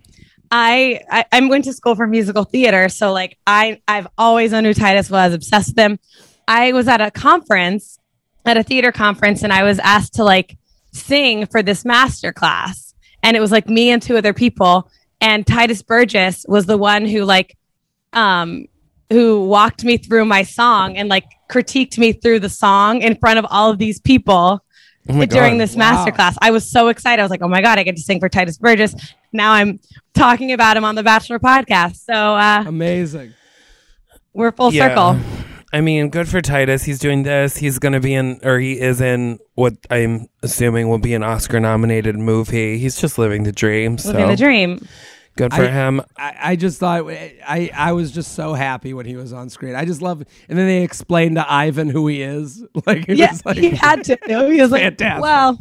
I, I I went to school for musical theater, so like I I've always known who Tituss was, obsessed with him. I was at a conference, at a theater conference, and I was asked to like sing for this master class, and it was like me and two other people, and Tituss Burgess was the one who like um who walked me through my song and like critiqued me through the song in front of all of these people Oh during God. this Wow. masterclass. I was so excited. I was like, oh my God, I get to sing for Tituss Burgess. Now I'm talking about him on the Bachelor podcast. So uh, Amazing. we're full Yeah. circle. I mean, good for Tituss. He's doing this. He's going to be in, or he is in what I'm assuming will be an Oscar nominated movie. He's just living the dream. So Living the dream. Good for I- him. I, I just thought I, I was just so happy when he was on screen. I just love, and then they explained to Ivan who he is. (laughs) Like, it Yeah, was like, he had to. He was like, Fantastic. well.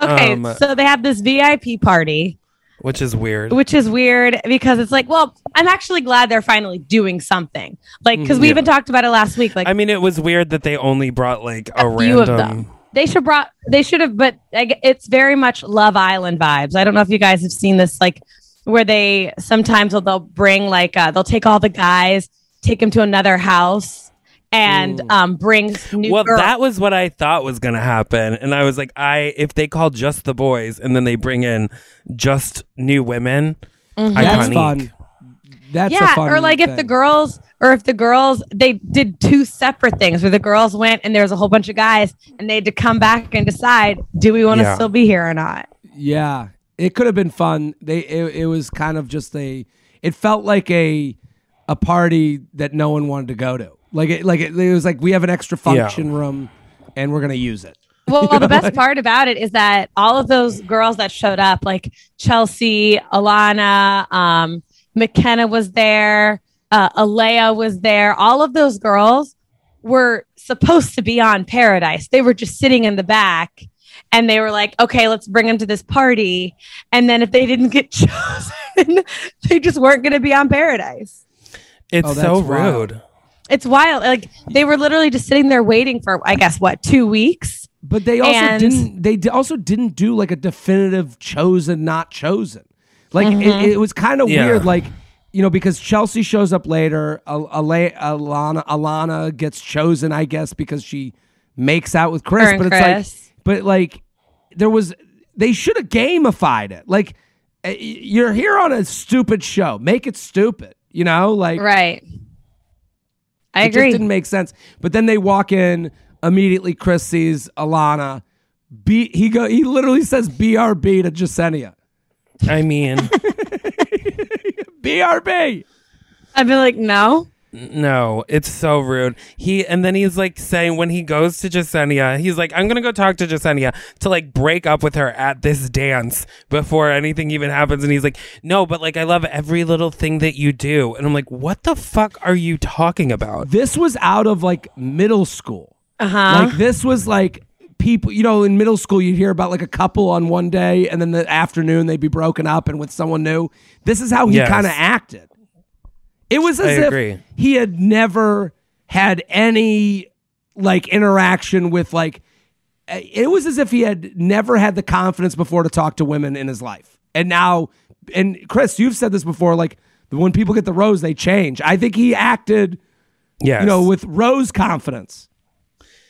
Okay, Um, so they have this VIP party, Which is weird. which is weird because it's like, well, I'm actually glad they're finally doing something. Like, because we Yeah. even talked about it last week. Like, I mean, it was weird that they only brought like a, a few of random. Them. They should brought. They should have, but it's very much Love Island vibes. I don't know if you guys have seen this, like where they sometimes they'll, they'll bring like uh, they'll take all the guys, take them to another house, and um bring new. Well, girl- that was what I thought was going to happen, and I was like, I if they call just the boys and then they bring in just new women, Mm-hmm. that's iconic. fun. That's a yeah, or like if the girls, or if the girls, they did two separate things where the girls went and there was a whole bunch of guys, and they had to come back and decide, do we want to Yeah. still be here or not? Yeah, it could have been fun. They it, it was kind of just a. It felt like a a party that no one wanted to go to. Like it like it, it was like we have an extra Yeah. function room, and we're gonna use it. (laughs) Well, Well, the best part about it is that all of those girls that showed up, like Chelsea, Alana, um, McKenna was there, uh, Alea was there. All of those girls were supposed to be on Paradise. They were just sitting in the back, and they were like, "Okay, let's bring them to this party." And then if they didn't get (laughs) chosen, they just weren't going to be on Paradise. It's Oh, so that's wild. rude. It's wild. Like they were literally just sitting there waiting for, I guess, what two weeks. But they also And- didn't. They d- also didn't do like a definitive chosen, not chosen. Like Mm-hmm. it, it was kind of Yeah. weird. Like you know, because Chelsea shows up later. Al- Ala- Alana Alana gets chosen, I guess, because she makes out with Chris. Her and but Chris. it's like, but like, there was. They should have gamified it. Like, uh, you're here on a stupid show. Make it stupid. You know, like Right. I it agree. just didn't make sense. But then they walk in immediately. Chris sees Alana. B. He go. He literally says BRB to Jessenia. I mean, (laughs) BRB. I'd be like, no. no, it's so rude. He and then he's like saying when he goes to Jessenia, he's like, I'm gonna go talk to Jessenia to like break up with her at this dance before anything even happens. And he's like, No, but like I love every little thing that you do. And I'm like, What the fuck are you talking about? This was out of like middle school. Uh huh. Like this was like people. You know, in middle school, you'd hear about like a couple on one day, and then the afternoon they'd be broken up and with someone new. This is how he Yes. kind of acted. It was as I if agree. he had never had any like interaction with like it was as if he had never had the confidence before to talk to women in his life and now and chris you've said this before like when people get the rose they change i think he acted yes. you know with rose confidence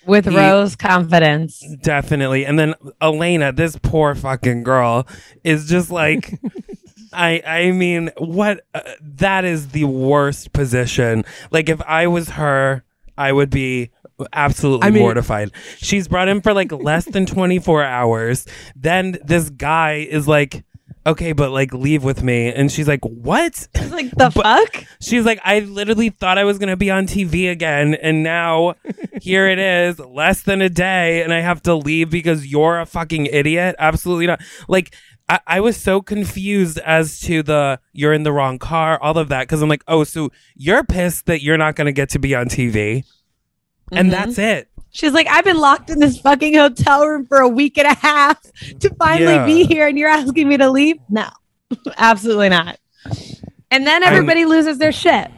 With Rose confidence. Definitely. And then Alana, this poor fucking girl, is just like, (laughs) I I mean, what? Uh, that is the worst position. Like, if I was her, I would be absolutely I mean- mortified. She's brought in for like less than 24 hours. Then this guy is like, okay, but like, leave with me. And she's like, what? It's like the fuck? She's like, I literally thought I was going to be on TV again. And now (laughs) here it is, less than a day. And I have to leave because you're a fucking idiot. Absolutely not. Like, I, I was so confused as to the you're in the wrong car, all of that. Cause I'm like, oh, so you're pissed that you're not going to get to be on TV. And mm-hmm. that's it. She's like, I've been locked in this fucking hotel room for a week and a half to finally Yeah. be here, and you're asking me to leave? No, (laughs) absolutely not. And then everybody loses their shit.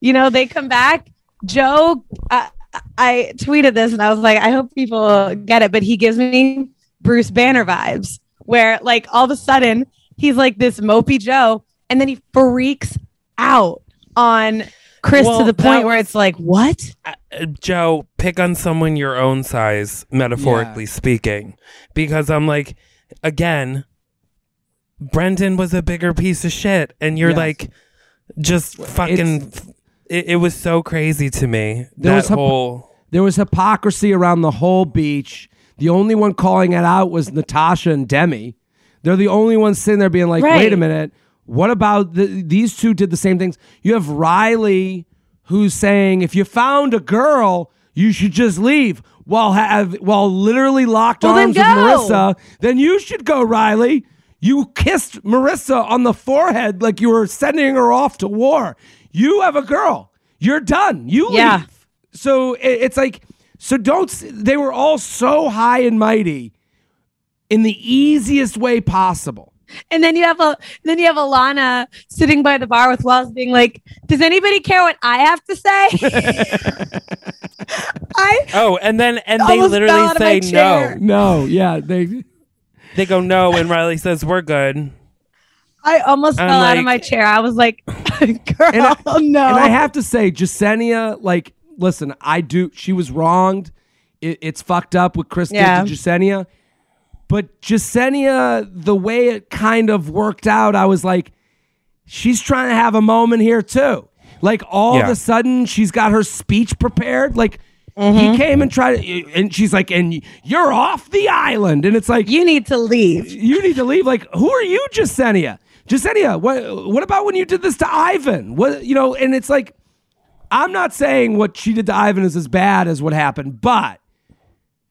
You know, they come back. Joe, I, I tweeted this and I was like, I hope people get it, but he gives me Bruce Banner vibes, where like all of a sudden he's like this mopey Joe, and then he freaks out on Chris Well, to the that point where it's like, what? Uh, Joe, pick on someone your own size, metaphorically speaking, because I'm like, again, Brendan was a bigger piece of shit, and you're Yes. like, just fucking. It, it was so crazy to me. There that was hyp- whole. There was hypocrisy around the whole beach. The only one calling it out was Natasha and Demi. They're the only ones sitting there being like, Right. wait a minute, what about the, these two did the same things? You have Riley who's saying, if you found a girl, you should just leave. While have while literally locked Well, arms with. Marissa, then you should go, Riley. You kissed Marissa on the forehead like you were sending her off to war. You have a girl. You're done. You Yeah. leave. So it, it's like, so don't. They were all so high and mighty in the easiest way possible. And then you have a then you have Alana sitting by the bar with Wells being like, Does anybody care what I have to say? (laughs) I Oh, and then and they literally say no. No, yeah, they. They go no, and Riley says we're good. I almost I'm fell out of my chair. I was like, (laughs) Girl, And I- (laughs) no. And I have to say, Jessenia, like, listen, I do. She was wronged. It, it's fucked up what Chris Yeah. did to Jessenia. But Jessenia, the way it kind of worked out, I was like, she's trying to have a moment here too. Like all of a sudden, she's got her speech prepared. Like Mm-hmm. he came and tried, to, and she's like, "And you're off the island." And it's like, you need to leave. you need to leave. Like, who are you, Jessenia? Jessenia, what what about when you did this to Ivan? What you know? And it's like, I'm not saying what she did to Ivan is as bad as what happened, but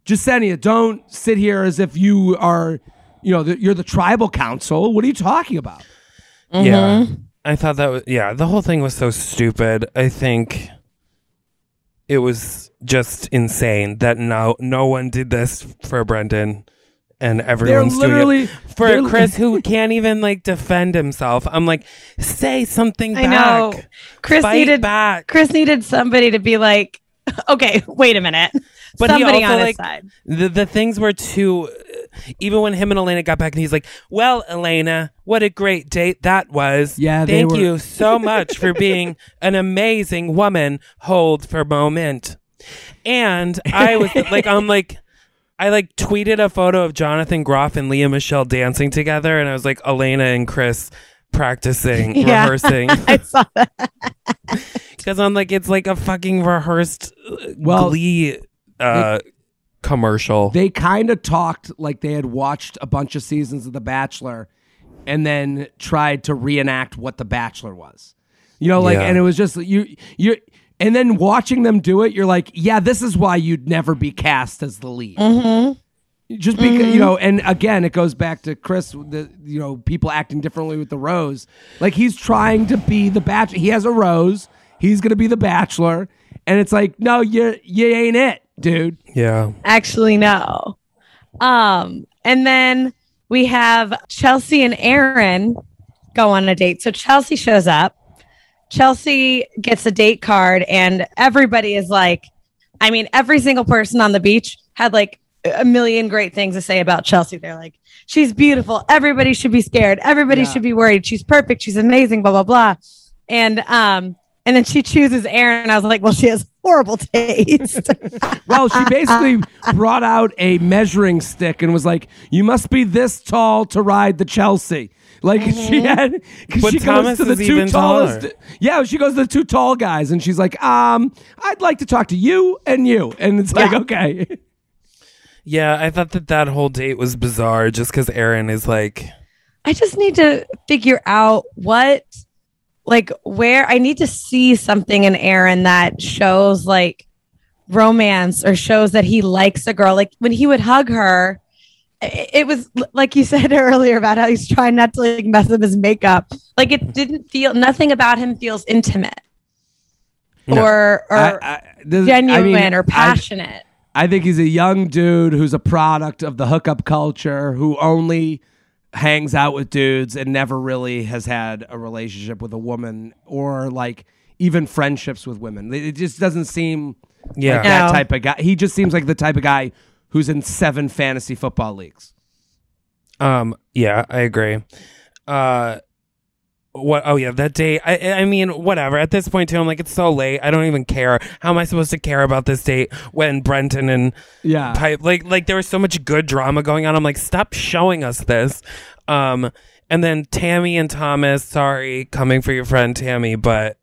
Jessenia, don't sit here as if you are, you know, the, you're the tribal council. What are you talking about? Yeah. Mm-hmm. I thought that was yeah, the whole thing was so stupid. I think it was just insane that no no one did this for Brendan and everyone's literally- doing it for Chris who can't even like defend himself. I'm like, say something I back. know. Chris Fight needed back. Chris needed somebody to be like, (laughs) okay, wait a minute. But he somebody also, on his like, side. The the things were too. Uh, even when him and Alana got back, and he's like, "Well, Alana, what a great date that was. Yeah, they thank were- you so much for being (laughs) an amazing woman. Hold for a moment." And I was (laughs) like, I'm like. I like tweeted a photo of Jonathan Groff and Lea Michele dancing together, and I was like, Alana and Chris practicing, (laughs) Yeah. rehearsing. (laughs) I saw that. (laughs) Because I'm like, it's like a fucking rehearsed uh, Well, Glee uh, commercial. They kind of talked like they had watched a bunch of seasons of The Bachelor and then tried to reenact what The Bachelor was. You know, like, Yeah. and it was just you, you, and then watching them do it, you're like, yeah, this is why you'd never be cast as the lead. Just because you know, and again, it goes back to Chris. The you know people acting differently with the rose. Like he's trying to be the bachelor. He has a rose. He's gonna be the bachelor, and it's like, no, you you ain't it, dude. yeah. Actually, no. Um, and then we have Chelsea and Aaron go on a date. So Chelsea shows up. Chelsea gets a date card, and everybody is like, I mean, every single person on the beach had like a million great things to say about Chelsea. They're like, she's beautiful. Everybody should be scared. Everybody Yeah. should be worried. She's perfect. She's amazing. Blah blah blah. And um, and then she chooses Aaron. I was like, well, she has horrible (laughs) taste. (laughs) Well, she basically brought out a measuring stick and was like, "You must be this tall to ride the Chelsea." Like she had, because But she Thomas goes to the is two even tallest. taller. Yeah, she goes to the two tall guys, and she's like, "Um, I'd like to talk to you and you," and it's like, Yeah. okay, (laughs) Yeah, I thought that that whole date was bizarre just because Aaron is like, I just need to figure out what, like, where I need to see something in Aaron that shows like romance or shows that he likes a girl. Like when he would hug her, it was like you (laughs) said earlier about how he's trying not to like mess up his makeup. Like it didn't feel nothing about him feels intimate No. or or I- I- this- I genuine mean, or I- passionate. I think he's a young dude who's a product of the hookup culture who only hangs out with dudes and never really has had a relationship with a woman or like even friendships with women. It it just doesn't seem yeah. like that No. type of guy. He just seems like the type of guy who's in seven fantasy football leagues. Um, yeah, I agree. Uh, what? Oh yeah, that date. I, I mean, whatever. At this point, too, I'm like, it's so late. I don't even care. How am I supposed to care about this date when Brendan and Yeah. Pieper like like there was so much good drama going on. I'm like, stop showing us this. Um, and then Tammy and Thomas. Sorry, coming for your friend Tammy, but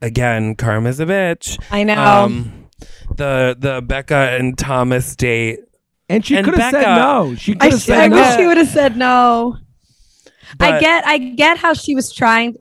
again, karma's a bitch. I know. Um, the the Becca and Thomas date. And she could have said no. She could I, have sh- said I no. wish she would have said no. I get I get how she was trying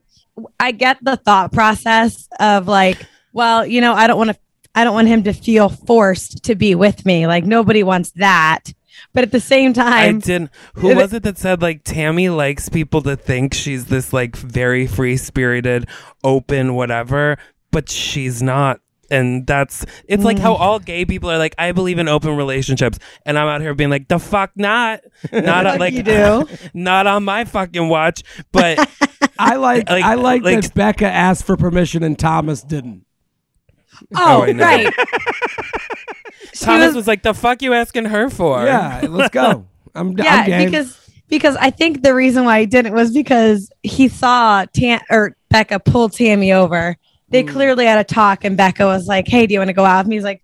I get the thought process of like, well, you know, I don't want to I don't want him to feel forced to be with me. Like nobody wants that. But at the same time, I didn't. Who was it that said like Tammy likes people to think she's this like very free spirited, open, whatever, but she's not. And that's it's like Mm. how all gay people are like, I believe in open relationships, and I'm out here being like, the fuck not, not (laughs) Fuck like you do. (laughs) not on my fucking watch. But (laughs) I like, Like- I like, like- that Becca asked for permission and Thomas didn't. oh, I know. right. Thomas was- was, like, the fuck you asking her for? Yeah, let's go. I'm, I'm yeah, game. because because I think the reason why he didn't was because he saw Tam or Becca pull Tammy over. They Mm. clearly had a talk, and Becca was like, "Hey, do you want to go out with me?" He's like,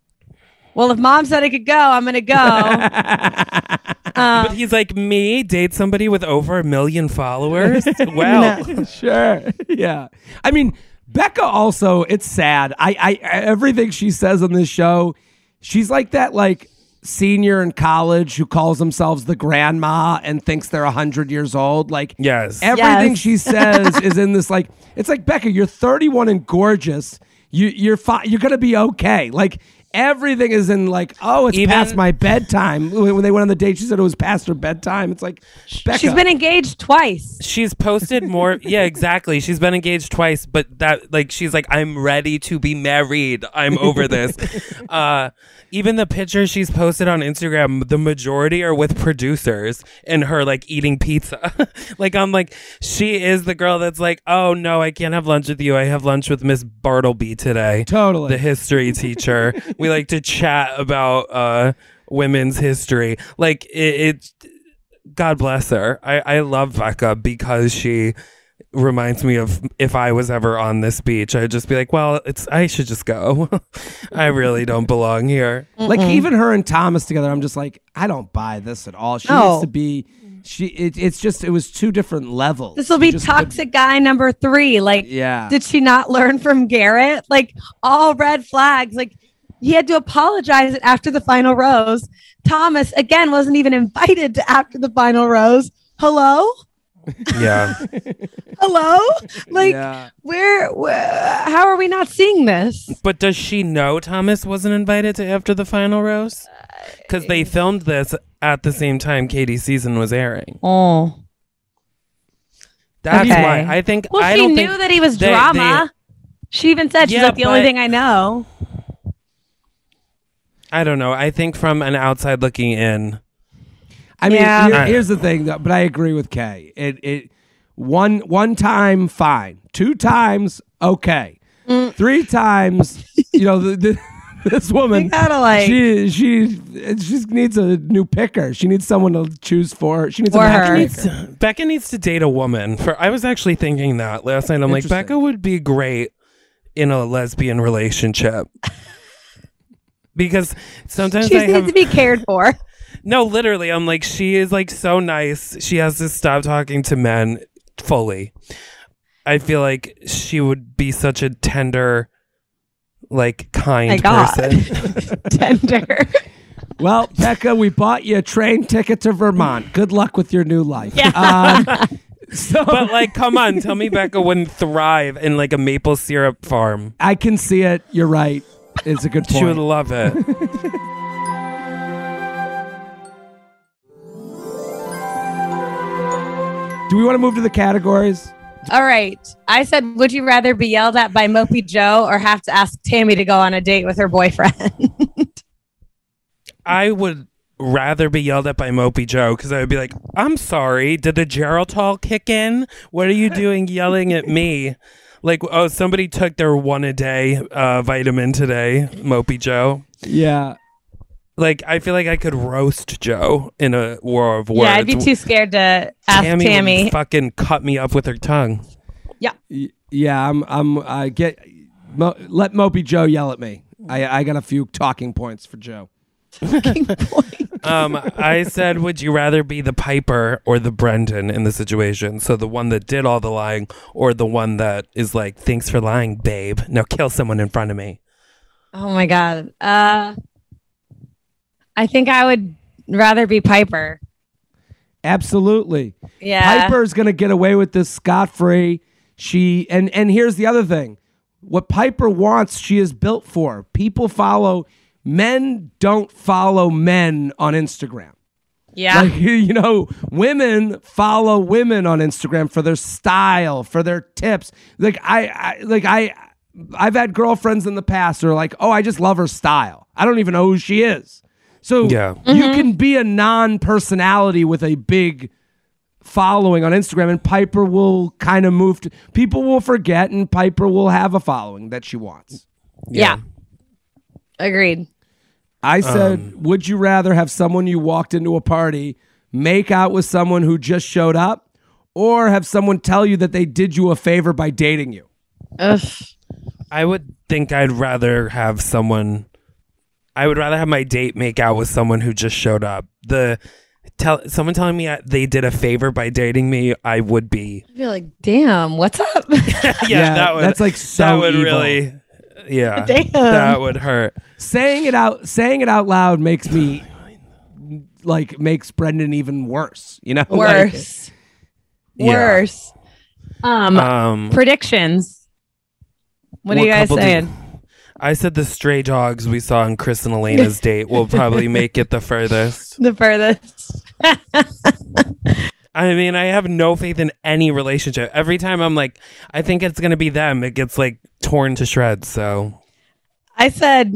"Well, if Mom said I could go, I'm gonna go." (laughs) um, But he's like me, date somebody with over a million followers. (laughs) Well, (laughs) sure. Yeah. I mean, Becca also, it's sad. I, I everything she says on this show, she's like that like senior in college who calls themselves the grandma and thinks they're 100 years old. Like yes. everything Yes. she says (laughs) is in this like it's like Becca, you're 31 and gorgeous. You you're fine. You're gonna be okay. Like everything is in like oh it's Even- past my bedtime. When when they went on the date, she said it was past her bedtime. It's like Becca. she's been engaged twice. She's posted more. yeah, exactly. She's been engaged twice, but that like she's like, I'm ready to be married. I'm over this. (laughs) uh, even the pictures she's posted on Instagram, the majority are with producers and her like eating pizza. (laughs) like I'm like, she is the girl that's like, oh no, I can't have lunch with you. I have lunch with Miss Bartleby today. Totally. the history teacher. (laughs) we like to chat about uh women's history. Like it, it God bless her. I, I love Becca because she reminds me of if I was ever on this beach, I'd just be like, well, it's I should just go. (laughs) I really don't belong here. Like even her and Thomas together, I'm just like, I don't buy this at all. She No. needs to be. She. It, it's just. It was two different levels. This will She be just toxic guy number three. Like, Yeah. did she not learn from Garrett? Like, all red flags. Like, he had to apologize after the final rose. Thomas again wasn't even invited to after the final rose. Hello, Yeah. (laughs) hello. Like, Yeah. where, where? How are we not seeing this? but does she know Thomas wasn't invited to after the final rose? Because they filmed this at the same time Katie's season was airing. Oh, That's Okay. why I think well, I she don't knew think that he was they- drama. she even said she's Yeah, like the only thing I know. I don't know. I think from an outside looking in, I mean, Yeah. here- here's the thing, though, but I agree with Kay. It it one one time fine, two times okay, Mm. three times (laughs) you know the, the, this woman gotta, like- she she she needs a new picker. She needs someone to choose for. her. She needs For a her. matchmaker. Becca needs to date a woman. For I was actually thinking that last night. I'm like, Interesting. Becca would be great in a lesbian relationship. Because sometimes She I needs have to be cared for. (laughs) no, literally, I'm like, she is like so nice. She has to stop talking to men fully. I feel like she would be such a tender, like kind My God. person. (laughs) (laughs) Tender. Well, Becca, we bought you a train ticket to Vermont. Good luck with your new life. Um, so but like, come on, tell me Becca wouldn't thrive in like a maple syrup farm. I can see it. You're right. It's a good (laughs) She would point. love it. (laughs) Do we want to move to the categories? All right. I said, would you rather be yelled at by Mopey Joe or have to ask Tammy to go on a date with her boyfriend? (laughs) I would rather be yelled at by Mopey Joe because I would be like, I'm sorry, did the Geritol kick in? What are you doing yelling at me? Like, oh, somebody took their one a day uh, vitamin today, Mopey Joe. Yeah. Like, I feel like I could roast Joe in a war of words. yeah, I'd be too scared to ask Tammy, Tammy. would fucking cut me up with her tongue. Y- yeah, I'm. I'm. I get. Mo, let Mopey Joe yell at me. I I got a few talking points for Joe. (laughs) Um, I said, would you rather be the Pieper or the Brendan in the situation? So the one that did all the lying, or the one that is like, "Thanks for lying, babe. Now kill someone in front of me." Oh my god. Uh I think I would rather be Pieper. Absolutely. Yeah. Pieper's gonna get away with this scot free. She and and here's the other thing. What Pieper wants, she is built for. People follow men don't follow men on Instagram. Yeah. Like (laughs) you know, women follow women on Instagram for their style, for their tips. Like I, I like I I've had girlfriends in the past who are like, "Oh, I just love her style. I don't even know who she is." So Yeah. you mm-hmm. can be a non-personality with a big following on Instagram and Pieper will kind of move to people will forget and Pieper will have a following that she wants. yeah. Agreed. I said, um, would you rather have someone you walked into a party make out with someone who just showed up or have someone tell you that they did you a favor by dating you? Ugh. I would think I'd rather have someone. I would rather have my date make out with someone who just showed up. The tell someone telling me I- they did a favor by dating me, I would be. I feel like, damn, what's up? (laughs) Yeah, Yeah, that would. that's, like, so that would evil. really. Yeah, Damn. that would hurt. Saying it out saying it out loud makes me like makes Brendan even worse, you know? (laughs) Like, Worse. Yeah. Worse. Um, Um, predictions. What are you guys couple did- saying? I said the stray dogs we saw on Chris and Alana's (laughs) date will probably make it the furthest. The furthest. (laughs) I mean, I have no faith in any relationship. Every time I'm like, I think it's gonna be them, it gets like torn to shreds. So I said,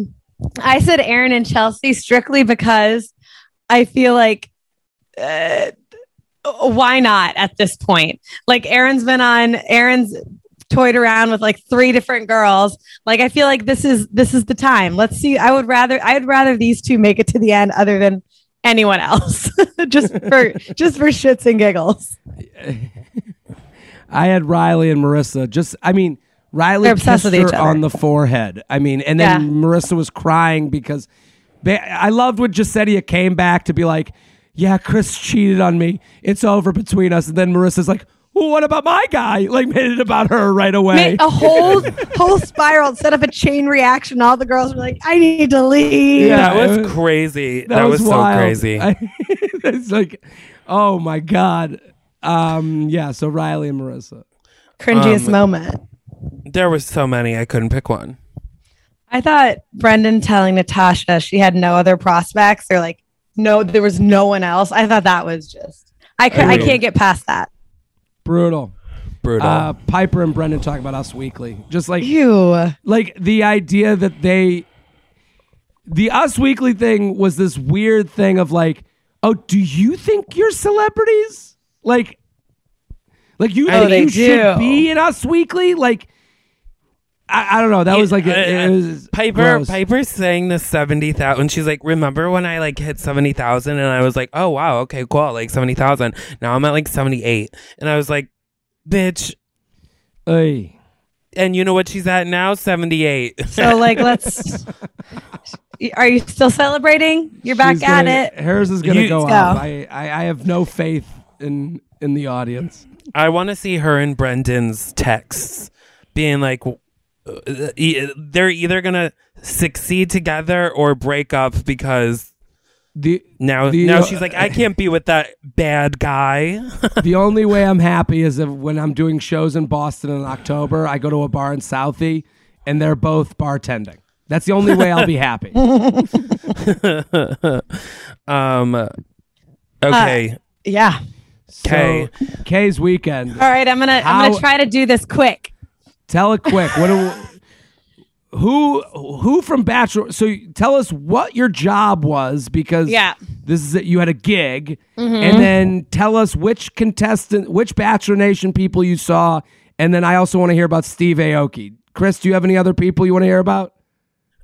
I said Aaron and Chelsea strictly because I feel like, uh, why not at this point? Like Aaron's been on, Aaron's toyed around with like three different girls. Like I feel like this is this is the time. Let's see. I would rather I'd rather these two make it to the end other than anyone else, (laughs) just for just for shits and giggles. I had Riley and Marissa. Just, I mean, Riley They're obsessed with each her other. on the forehead. I mean, and then Yeah. Marissa was crying because I loved when Giuseppe came back to be like, "Yeah, Chris cheated on me. It's over between us." And then Marissa's like, well, "What about my guy?" Like made it about her right away. Made a whole (laughs) whole spiral, set up a chain reaction. All the girls were like, "I need to leave." Yeah. that was was- crazy. That, was, so crazy. I- it's like, oh my god. Um, yeah. So Riley and Marissa. Cringiest Um, moment. there was so many I couldn't pick one. I thought Brendan telling Natasha she had no other prospects or like no, there was no one else. I thought that was just I could, I Agreed. can't get past that. Brutal. Brutal. Uh, Pieper and Brendan talk about Us Weekly. Just like Ew. like the idea that they the Us Weekly thing was this weird thing of like, oh, do you think you're celebrities? Like, like you Oh, think they you should be in Us Weekly? Like, I, I don't know. That was like it, Uh, it was Pieper gross. Pieper's saying the seventy thousand. She's like, remember when I like hit seventy thousand, and I was like, oh wow, okay, cool, like seventy thousand. Now I'm at like seventy eight, and I was like, bitch. Ay. And you know what she's at now? Seventy eight. So like let's (laughs) Are you still celebrating? You're back She's at gonna- it. Hers is gonna You- go Let's off. I, I I have no faith in in the audience. I want to see her and Brendan's texts being like, they're either gonna succeed together or break up because The now The, now uh, she's like, I can't be with that bad guy. (laughs) the only way I'm happy is if when I'm doing shows in Boston in October, I go to a bar in Southie and they're both bartending. That's the only way I'll be happy. (laughs) um. Okay. Yeah. Okay. So, Kay's weekend. All right, I'm gonna I'm gonna try to do this quick. Tell it quick. What do, who who from Bachelor? So tell us what your job was because Yeah. this is it. You had a gig, mm-hmm. and then tell us which contestant, which Bachelor Nation people you saw, and then I also want to hear about Steve Aoki. Chris, do you have any other people you want to hear about?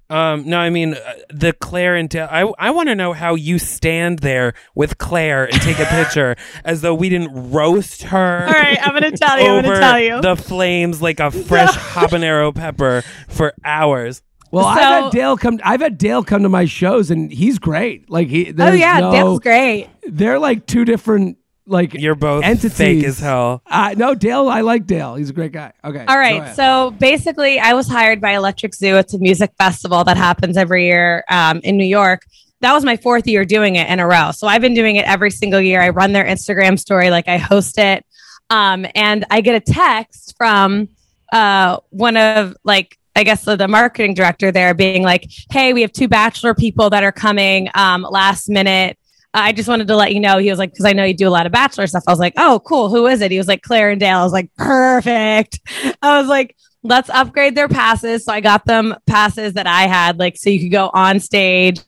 Um, no, I mean uh, the Claire and Dale. I I want to know how you stand there with Claire and take a picture (laughs) as though we didn't roast her. All right, I'm gonna tell you. I'm gonna tell you. the flames like a fresh (laughs) habanero pepper for hours. Well, I've So- had Dale come. I've had Dale come to my shows, and he's great. Like he. oh there's yeah, no- Dale's great. They're like two different like You're both entities. fake as hell. Uh, no, Dale. I like Dale. He's a great guy. Okay. All go right. ahead. So basically, I was hired by Electric Zoo. It's a music festival that happens every year um, in New York. That was my fourth year doing it in a row. So I've been doing it every single year. I run their Instagram story, like I host it. Um, and I get a text from uh, one of like, I guess the, the marketing director there being like, hey, we have two bachelor people that are coming um, last minute. I just wanted to let you know. He was like, because I know you do a lot of bachelor stuff. I was like, oh, cool. Who is it? He was like, Claire and Dale. I was like, perfect. (laughs) I was like, let's upgrade their passes. So I got them passes that I had, like, so you could go on stage,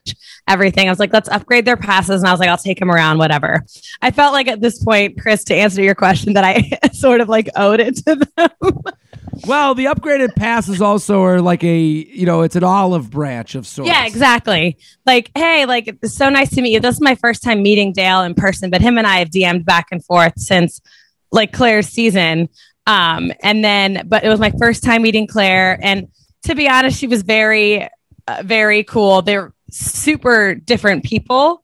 everything. I was like, let's upgrade their passes. And I was like, I'll take them around, whatever. I felt like at this point, Chris, to answer your question, that I (laughs) sort of like owed it to them. (laughs) well, the upgraded passes also are like a you know it's an olive branch of sorts. Yeah, exactly. Like, hey, like it's so nice to meet you. This is my first time meeting Dale in person, but him and I have DM'd back and forth since like Claire's season. Um, and then, but it was my first time meeting Claire, and to be honest, she was very, uh, very cool. They're super different people,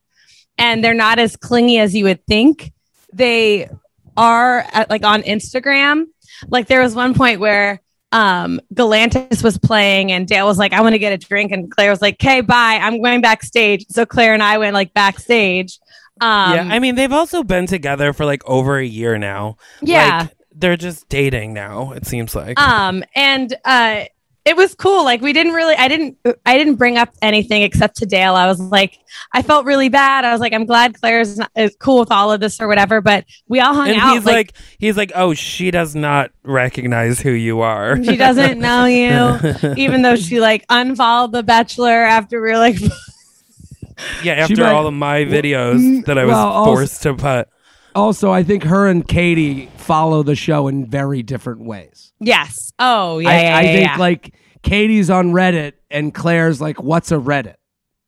and they're not as clingy as you would think. They are at, like on Instagram. Like there was one point where um Galantis was playing and Dale was like, I want to get a drink. And Claire was like, Okay, bye. I'm going backstage. So Claire and I went like backstage. Um yeah, I mean they've also been together for like over a year now. Yeah. Like, they're just dating now. It seems like. um and uh it was cool. Like we didn't really I didn't I didn't bring up anything except to Dale. I was like, I felt really bad. I was like, I'm glad Claire's not, is cool with all of this or whatever, but we all hung and out he's like, he's like, oh, she does not recognize who you are. she doesn't (laughs) know you, even though she like unfollowed the bachelor after we were like (laughs) yeah, after might- all of my videos that I was well, also- forced to put. Also, I think her and Katie follow the show in very different ways. Yes. Oh, yeah. I, yeah, I yeah, think yeah. like Katie's on Reddit and Claire's like, "What's a Reddit?"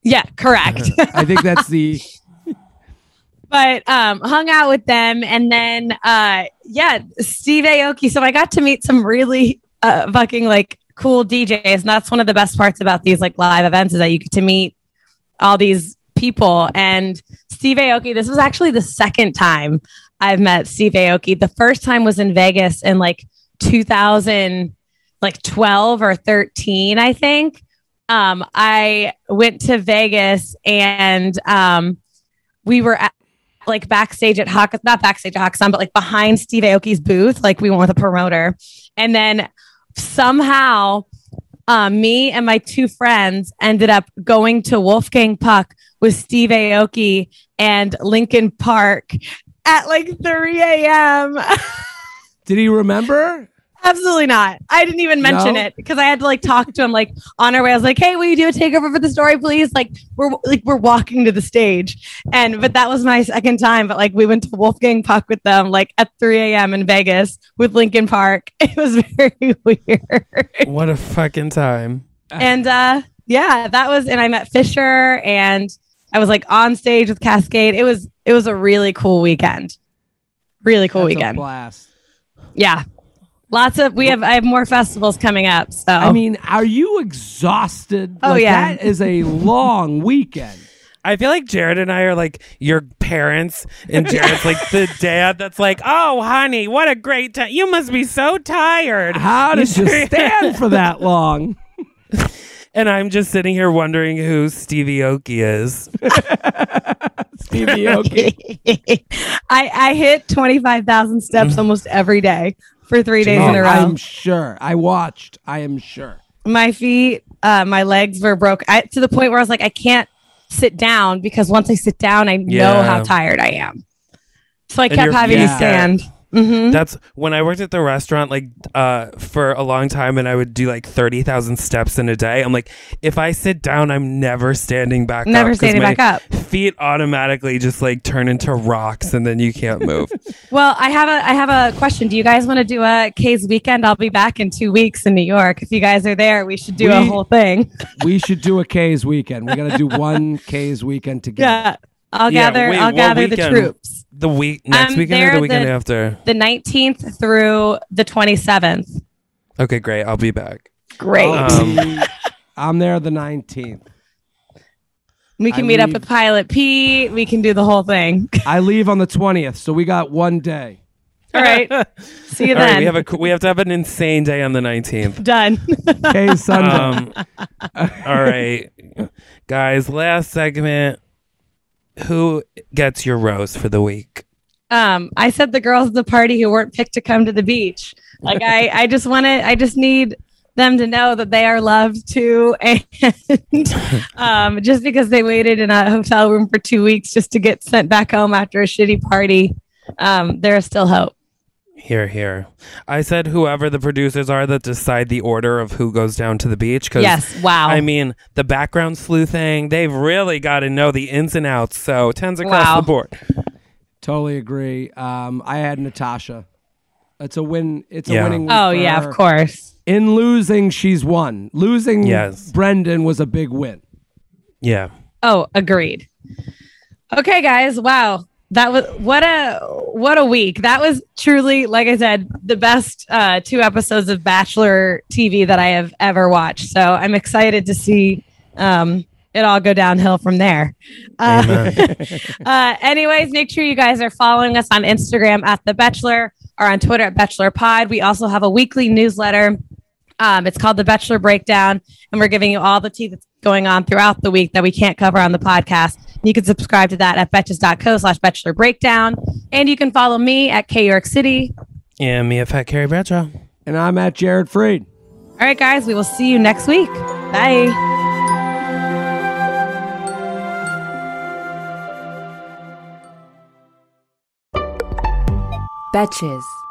yeah, correct. I think that's the (laughs) but um hung out with them and then uh yeah, Steve Aoki. So I got to meet some really uh fucking like cool DJs. And that's one of the best parts about these like live events is that you get to meet all these people. And Steve Aoki, this was actually the second time I've met Steve Aoki. The first time was in Vegas in like 2000 like 12 or 13, I think. Um, I went to Vegas and um, we were at, like backstage at Hawk, not backstage at Hakkasan, but like behind Steve Aoki's booth. Like we went with a promoter. And then somehow um, me and my two friends ended up going to Wolfgang Puck with Steve Aoki and Linkin Park at like 3 a.m. (laughs) Did he remember? Absolutely not. I didn't even mention No? it because I had to like talk to him like on our way. I was like, "Hey, will you do a takeover for the story, please?" Like we're like we're walking to the stage, and but that was my second time. But like we went to Wolfgang Puck with them like at 3 a.m. in Vegas with Linkin Park. (laughs) It was very (laughs) weird. What a fucking time. and uh yeah, that was. And I met Fisher, and I was like on stage with Kaskade. It was it was a really cool weekend. Really cool That's a weekend. blast. Yeah. Lots of we have I have more festivals coming up. So I mean, are you exhausted? Oh, Like, yeah. that is a long weekend. I feel like Jared and I are like your parents, and Jared's like the (laughs) dad that's like, "Oh, honey, what a great time! You must be so tired." How did (laughs) you stand for that long? (laughs) And I'm just sitting here wondering who Stevie Oki is. Stevie Aoki. I I hit twenty five thousand steps almost every day for three days in a row. I'm sure. I watched. I am sure. my feet, uh, my legs were broke I, to the point where I was like, I can't sit down because once I sit down, I know how tired I am. So I And kept having feet to stand. Mhm. That's when I worked at the restaurant, like uh, for a long time, and I would do like thirty thousand steps in a day. I'm like, if I sit down, I'm never standing back. Never up standing back up. Feet automatically just like turn into rocks, and then you can't move. (laughs) Well, I have a I have a question. Do you guys want to do a K's weekend? I'll be back in two weeks in New York. If you guys are there, we should do a whole thing. (laughs) we should do a K's weekend. We got to do one K's weekend (laughs) together. Yeah, I'll Yeah, gather. wait, I'll what gather the troops. the week next Um, weekend or the weekend the- after? The 19th through the 27th. Okay, great. I'll be back. Great. Um, (laughs) I'm there the 19th. we can I meet up with Pilot Pete. We can do the whole thing. (laughs) I leave on the 20th, so we got one day. All right. (laughs) See you then. right, we have a we have to have an insane day on the 19th. Done. okay, Sunday. Um, all right, guys. Last segment. Who gets your rose for the week? um, I said the girls at the party who weren't picked to come to the beach. Like I, I just want to, I just need them to know that they are loved too. (laughs) And um, just because they waited in a hotel room for two weeks just to get sent back home after a shitty party, um, there is still hope. Here, here. I said whoever the producers are that decide the order of who goes down to the beach. Cause Yes. Wow. I mean, the background sleuthing, they've really got to know the ins and outs. So, tens across Wow. the board. Totally agree. Um, I had Natasha. It's a win. It's a winning. week oh yeah, her. of course. In losing, she's won. Losing Yes. Brendan was a big win. Yeah. Oh, agreed. Okay, guys. Wow. That was what a what a week. That was truly, like I said, the best uh, two episodes of Bachelor TV that I have ever watched. So I'm excited to see um, it all go downhill from there. Uh, (laughs) uh, anyways, make sure you guys are following us on Instagram at The Bachelor or on Twitter at Bachelor Pod. We also have a weekly newsletter. Um, it's called The Bachelor Breakdown, and we're giving you all the tea that's going on throughout the week that we can't cover on the podcast. You can subscribe to that at betches.co slash Bachelor Breakdown. And you can follow me at K York City. And me, at fat Carrie Bradshaw. And I'm at Jared Freid. All right, guys, we will see you next week. Bye. Betches.